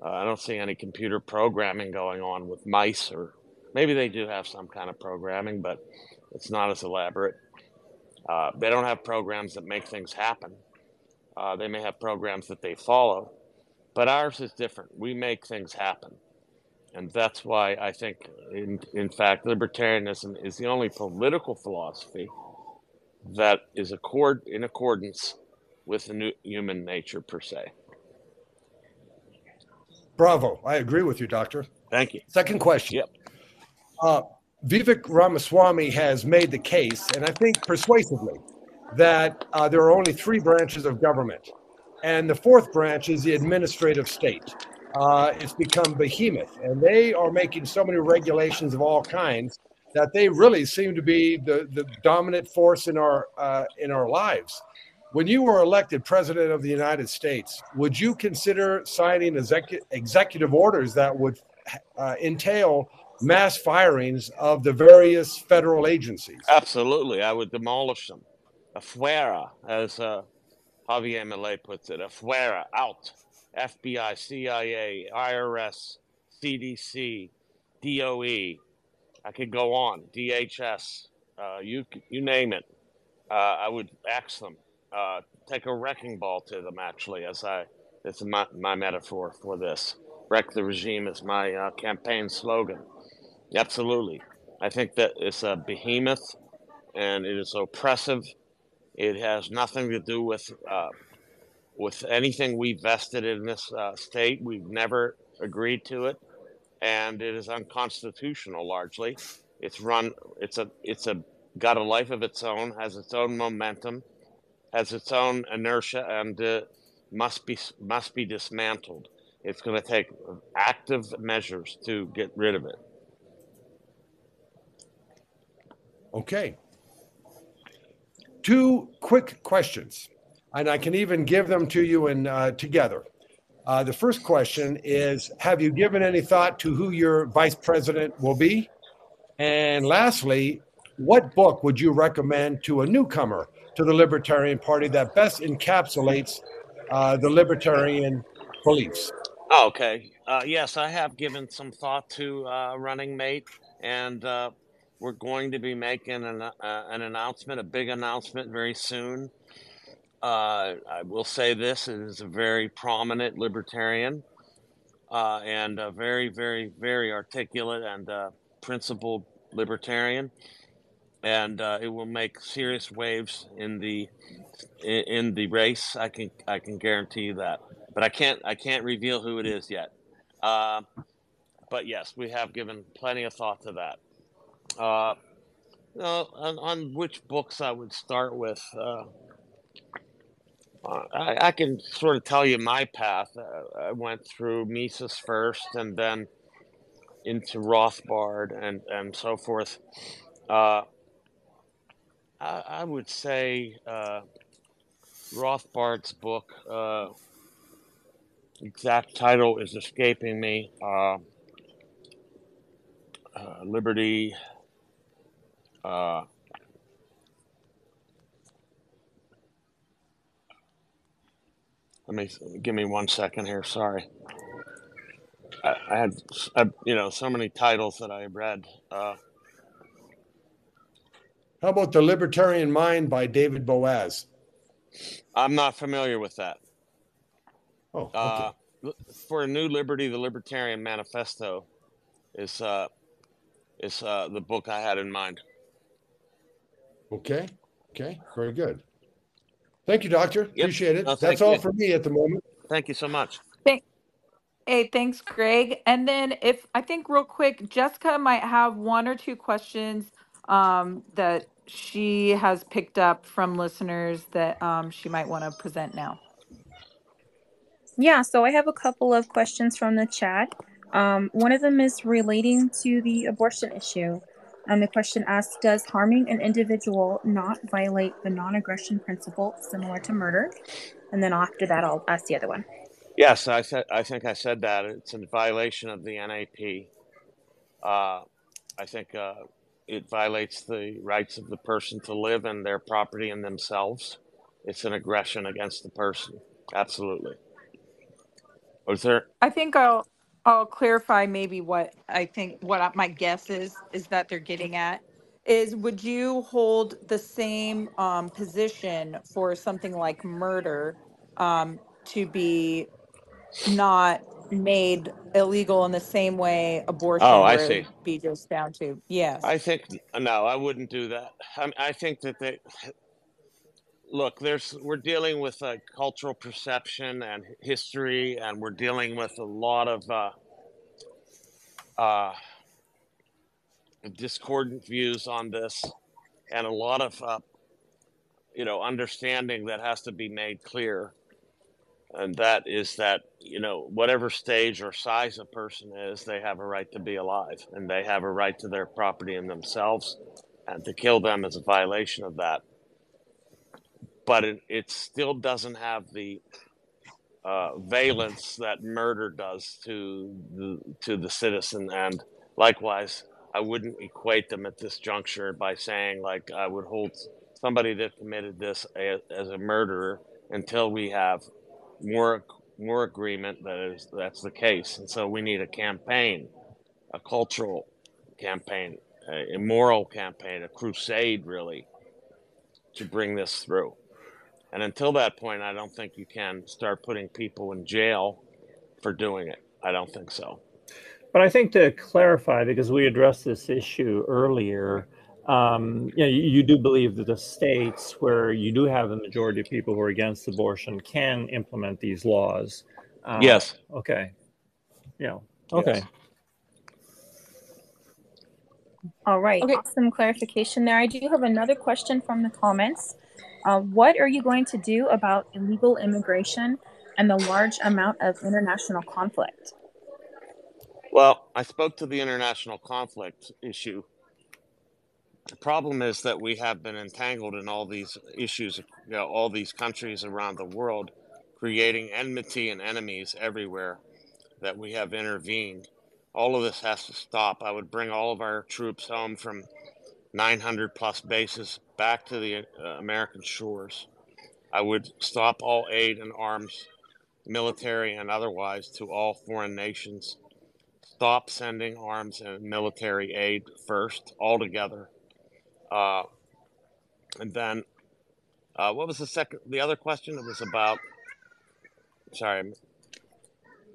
Uh, I don't see any computer programming going on with mice, or maybe they do have some kind of programming, but it's not as elaborate. Uh, they don't have programs that make things happen. Uh, they may have programs that they follow, but ours is different. We make things happen. And that's why I think, in, in fact, libertarianism is the only political philosophy that is accord in accordance with the new human nature per se. Bravo. I agree with you, Doctor. Thank you. Second question. Yep. Uh, Vivek Ramaswamy has made the case, and I think persuasively, that uh, there are only three branches of government. And the fourth branch is the administrative state uh, it's become behemoth, and they are making so many regulations of all kinds that they really seem to be the, the dominant force in our uh, in our lives. When you were elected president of the United States, would you consider signing execu- executive orders that would uh, entail mass firings of the various federal agencies? Absolutely, I would demolish them. Afuera, as uh, Javier Milei puts it, afuera, out. FBI, CIA, IRS, CDC, DOE. I could go on. DHS. Uh, you you name it. Uh, I would axe them. Uh, take a wrecking ball to them. Actually, as I it's my, my metaphor for this. Wreck the regime is my uh, campaign slogan. Absolutely. I think that it's a behemoth and it is oppressive. It has nothing to do with uh, with anything we vested in this uh, state. We've never agreed to it, and it is unconstitutional largely. It's run. It's a. It's a got a life of its own. Has its own momentum. Has its own inertia, and uh, must be must be dismantled. It's going to take active measures to get rid of it. Okay. Two quick questions and I can even give them to you in uh, together. Uh, the first question is Have you given any thought to who your vice president will be? And lastly, what book would you recommend to a newcomer to the Libertarian Party that best encapsulates uh, the libertarian beliefs? Okay. Uh, yes, I have given some thought to uh, running mate, and uh, we're going to be making an, uh, an announcement, a big announcement very soon. Uh, I will say this: it is a very prominent libertarian uh, and a very, very, very articulate and uh, principled libertarian, and uh, it will make serious waves in the in, in the race. I can I can guarantee you that, but I can't I can't reveal who it is yet. Uh, but yes, we have given plenty of thought to that. Uh, on, on which books I would start with. Uh, I, I can sort of tell you my path. Uh, I went through Mises first and then into Rothbard and, and so forth. Uh, I, I would say uh, Rothbard's book. Uh, exact title is escaping me. Uh, Liberty. Uh, let me give me one second here. Sorry, I, I had I, you know so many titles that I read. Uh, How about The Libertarian Mind by David Boaz? I'm not familiar with that. Oh, okay. Uh, for a new liberty, the Libertarian Manifesto is uh, is uh, the book I had in mind. Okay. Okay. Very good. Thank you, Doctor. Yep. Appreciate it. No, That's all you. for me at the moment. Thank you so much. Thank- Hey, thanks, Greg. And then if I think real quick, Jessica might have one or two questions um, that she has picked up from listeners that um, she might want to present now. Yeah, so I have a couple of questions from the chat. Um, one of them is relating to the abortion issue. And the question asks Does harming an individual not violate the non aggression principle similar to murder? And then after that, I'll ask the other one. Yes, I said. I think I said that it's in violation of the NAP. Uh, I think uh, it violates the rights of the person to live and their property and themselves. It's an aggression against the person. Absolutely. Was there? I think I'll I'll clarify maybe what I think what I- my guess is is that they're getting at is would you hold the same um, position for something like murder um, to be not made illegal in the same way abortion Oh, I where it see. be just down to yes I think no, I wouldn't do that. I, I think that they look. There's we're dealing with a cultural perception and history, and we're dealing with a lot of uh, uh, discordant views on this, and a lot of uh, you know understanding that has to be made clear. And that is that you know whatever stage or size a person is, they have a right to be alive, and they have a right to their property and themselves, and to kill them is a violation of that. But it, it still doesn't have the uh, valence that murder does to the to the citizen, and likewise, I wouldn't equate them at this juncture by saying like I would hold somebody that committed this as, as a murderer until we have more more agreement that is that's the case, and so we need a campaign, a cultural campaign, a, a moral campaign, a crusade, really, to bring this through. And until that point, I don't think you can start putting people in jail for doing it. I don't think so. But I think to clarify, because we addressed this issue earlier, um, you, know, you, you do believe that the states where you do have a majority of people who are against abortion can implement these laws. Uh, Yes. Okay. Yeah. Okay. Yes. All right, Okay. awesome clarification there. I do have another question from the comments. Uh, what are you going to do about illegal immigration and the large amount of international conflict? Well, I spoke to the international conflict issue. The problem is that we have been entangled in all these issues, you know, all these countries around the world, creating enmity and enemies everywhere that we have intervened. All of this has to stop. I would bring all of our troops home from 900 plus bases back to the uh, American shores. I would stop all aid and arms, military and otherwise, to all foreign nations. Stop sending arms and military aid first, altogether. Uh, and then, uh, what was the second? The other question it was about. Sorry,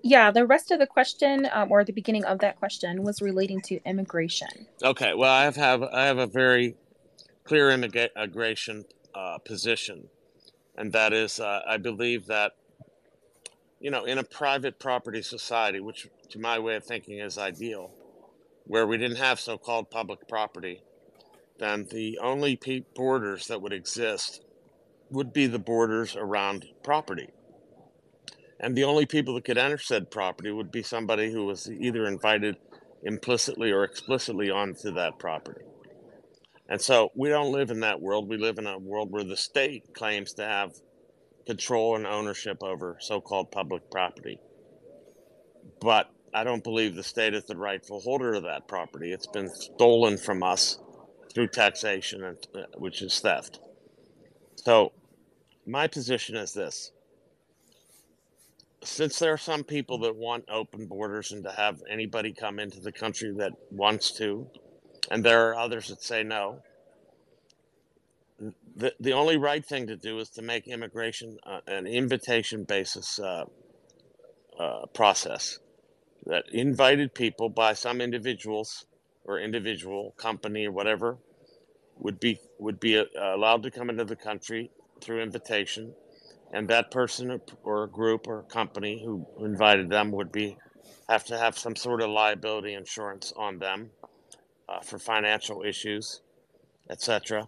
Yeah, the rest of the question, um, or the beginning of that question, was relating to immigration. Okay, well, I have, I have a very clear immigration uh, position, and that is, uh, I believe that you know, in a private property society, which to my way of thinking is ideal, where we didn't have so-called public property, then the only borders that would exist would be the borders around property. And the only people that could enter said property would be somebody who was either invited implicitly or explicitly onto that property. And so we don't live in that world. We live in a world where the state claims to have control and ownership over so-called public property. But I don't believe the state is the rightful holder of that property. It's been stolen from us through taxation, and, uh, which is theft. So, my position is this: since there are some people that want open borders and to have anybody come into the country that wants to, and there are others that say no, the, the only right thing to do is to make immigration uh, an invitation basis uh, uh, process that invited people by some individuals or individual company or whatever would be would be uh, allowed to come into the country through invitation and that person or group or company who invited them would be have to have some sort of liability insurance on them uh, for financial issues, etc.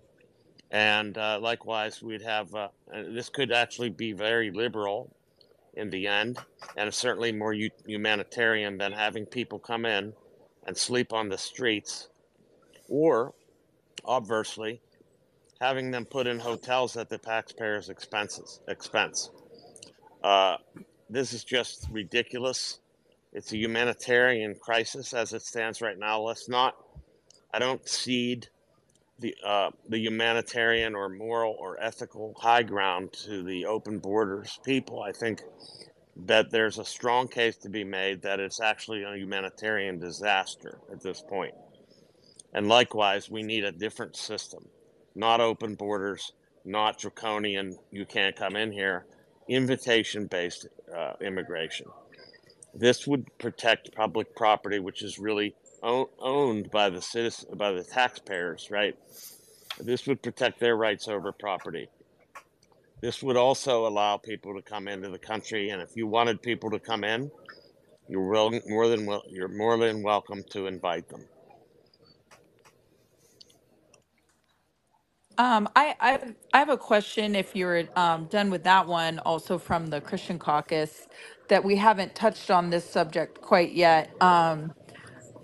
And uh, likewise, we'd have uh, this could actually be very liberal in the end, and certainly more u- humanitarian than having people come in and sleep on the streets, or obversely, having them put in hotels at the taxpayers' expenses expense. Uh, this is just ridiculous. It's a humanitarian crisis as it stands right now. Let's not. I don't cede the uh, the humanitarian or moral or ethical high ground to the open borders people. I think that there's a strong case to be made that it's actually a humanitarian disaster at this point. And likewise, we need a different system not open borders, not draconian, you can't come in here, invitation based uh, immigration. This would protect public property, which is really o- owned by the citizen, by the taxpayers, right? This would protect their rights over property. This would also allow people to come into the country, and if you wanted people to come in, you're more than you're more than welcome to invite them. Um, I, I I have a question if you're um, done with that one, also from the Christian Caucus, that we haven't touched on this subject quite yet. Um,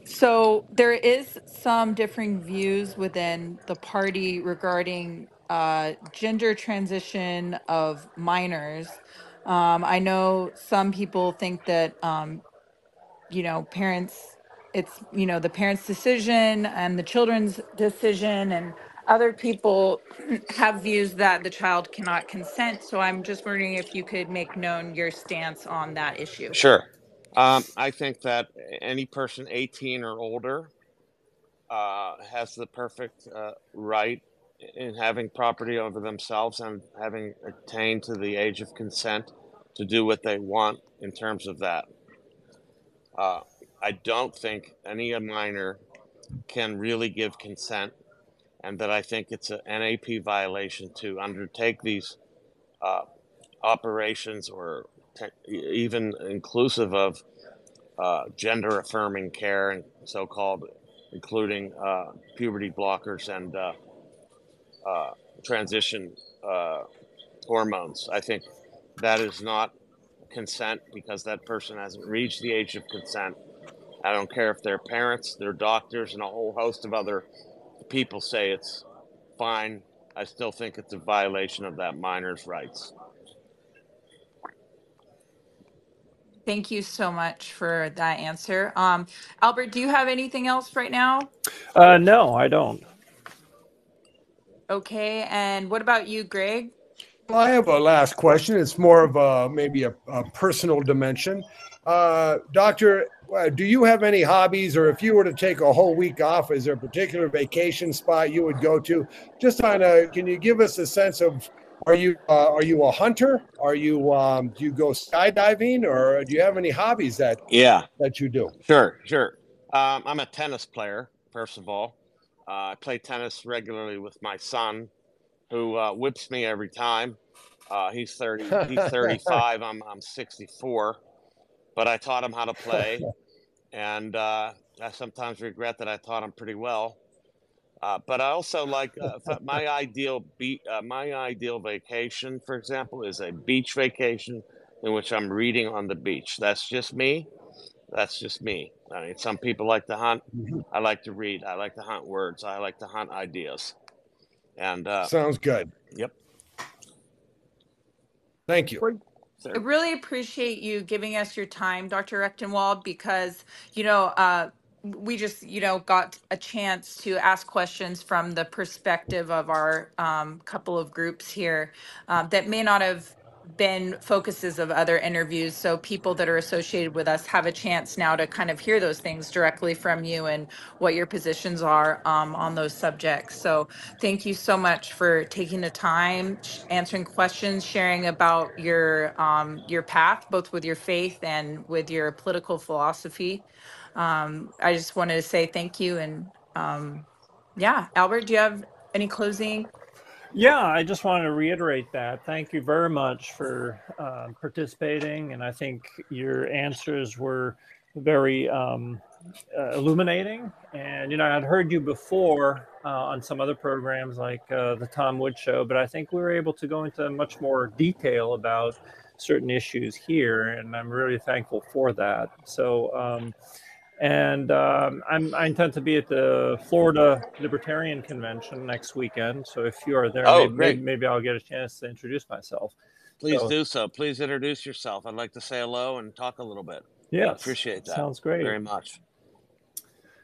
so there is some differing views within the party regarding uh, gender transition of minors. Um, I know some people think that um, you know parents it's you know the parents decision and the children's decision and other people have views that the child cannot consent so i'm just wondering if you could make known your stance on that issue Sure. Um, I think that any person 18 or older uh, has the perfect uh, right in having property over themselves and having attained to the age of consent to do what they want in terms of that. Uh, I don't think any minor can really give consent, and that I think it's an NAP violation to undertake these uh, operations or te- even inclusive of uh, gender affirming care and so called, including uh, puberty blockers and uh, uh, transition uh, hormones. I think that is not consent because that person hasn't reached the age of consent. I don't care if their parents, their doctors, and a whole host of other people say it's fine. I still think it's a violation of that minor's rights. thank you so much for that answer um, albert do you have anything else right now Uh, no, I don't. okay and what about you greg Well, I have a last question. It's more of a maybe a, a personal dimension. Uh, doctor, do you have any hobbies, or if you were to take a whole week off, is there a particular vacation spot you would go to? Just kind of, can you give us a sense of are you uh, are you a hunter? Are you um, do you go skydiving, or do you have any hobbies that Yeah, that you do? sure, sure. Um, I'm a tennis player, first of all. Uh, I play tennis regularly with my son, who uh, whips me every time. Uh, he's 30, he's 35, I'm, I'm 64, but I taught him how to play. And uh, I sometimes regret that I taught him pretty well. Uh, but I also like uh, my ideal be- uh, my ideal vacation, for example, is a beach vacation in which I'm reading on the beach. That's just me. That's just me. I mean, some people like to hunt. Mhm. I like to read. I like to hunt words. I like to hunt ideas. And uh, Sounds good. yep. Thank you. I really appreciate you giving us your time, Dr. Rectenwald, because, you know, uh, we just, you know, got a chance to ask questions from the perspective of our um, couple of groups here um, that may not have been focuses of other interviews. So people that are associated with us have a chance now to kind of hear those things directly from you and what your positions are um, on those subjects. So thank you so much for taking the time, answering questions, sharing about your um, your path, both with your faith and with your political philosophy. Um, I just wanted to say thank you and um, yeah, Albert, do you have any closing Yeah, I just wanted to reiterate that. Thank you very much for um, participating, and I think your answers were very um, uh, illuminating. And you know, I'd heard you before uh, on some other programs like uh, the Tom Wood Show, but I think we were able to go into much more detail about certain issues here, and I'm really thankful for that. So. Um, and um, I'm, I intend to be at the Florida Libertarian Convention next weekend. So if you are there, Oh, maybe, great. maybe, I'll get a chance to introduce myself. Please So, do so. Please introduce yourself. I'd like to say hello and talk a little bit. yes, Appreciate that sounds great. very much.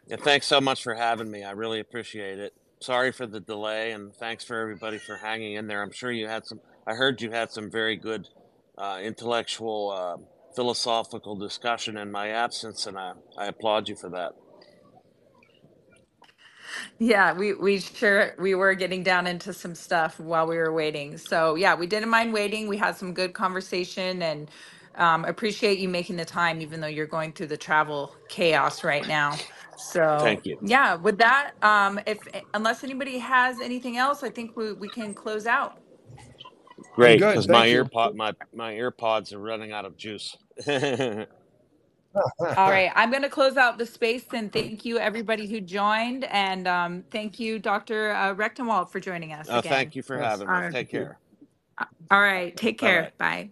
And thanks so much for having me. I really appreciate it. Sorry for the delay, and thanks for everybody for hanging in there. I'm sure you had some. I heard you had some very good uh, intellectual, uh, philosophical discussion in my absence, and I, I applaud you for that. Yeah, we we sure we were getting down into some stuff while we were waiting. So yeah, we didn't mind waiting. We had some good conversation and um, appreciate you making the time, even though you're going through the travel chaos right now. So Thank you. yeah, with that, um, if unless anybody has anything else, I think we we can close out. Great, good. because my Thank you. earpod my my earpods are running out of juice. All right, I'm going to close out the space and thank you everybody who joined and um, thank you, Dr. Uh, Rectenwald, for joining us Oh, again. thank you for having All me. Take care. All right, take care. bye. Bye.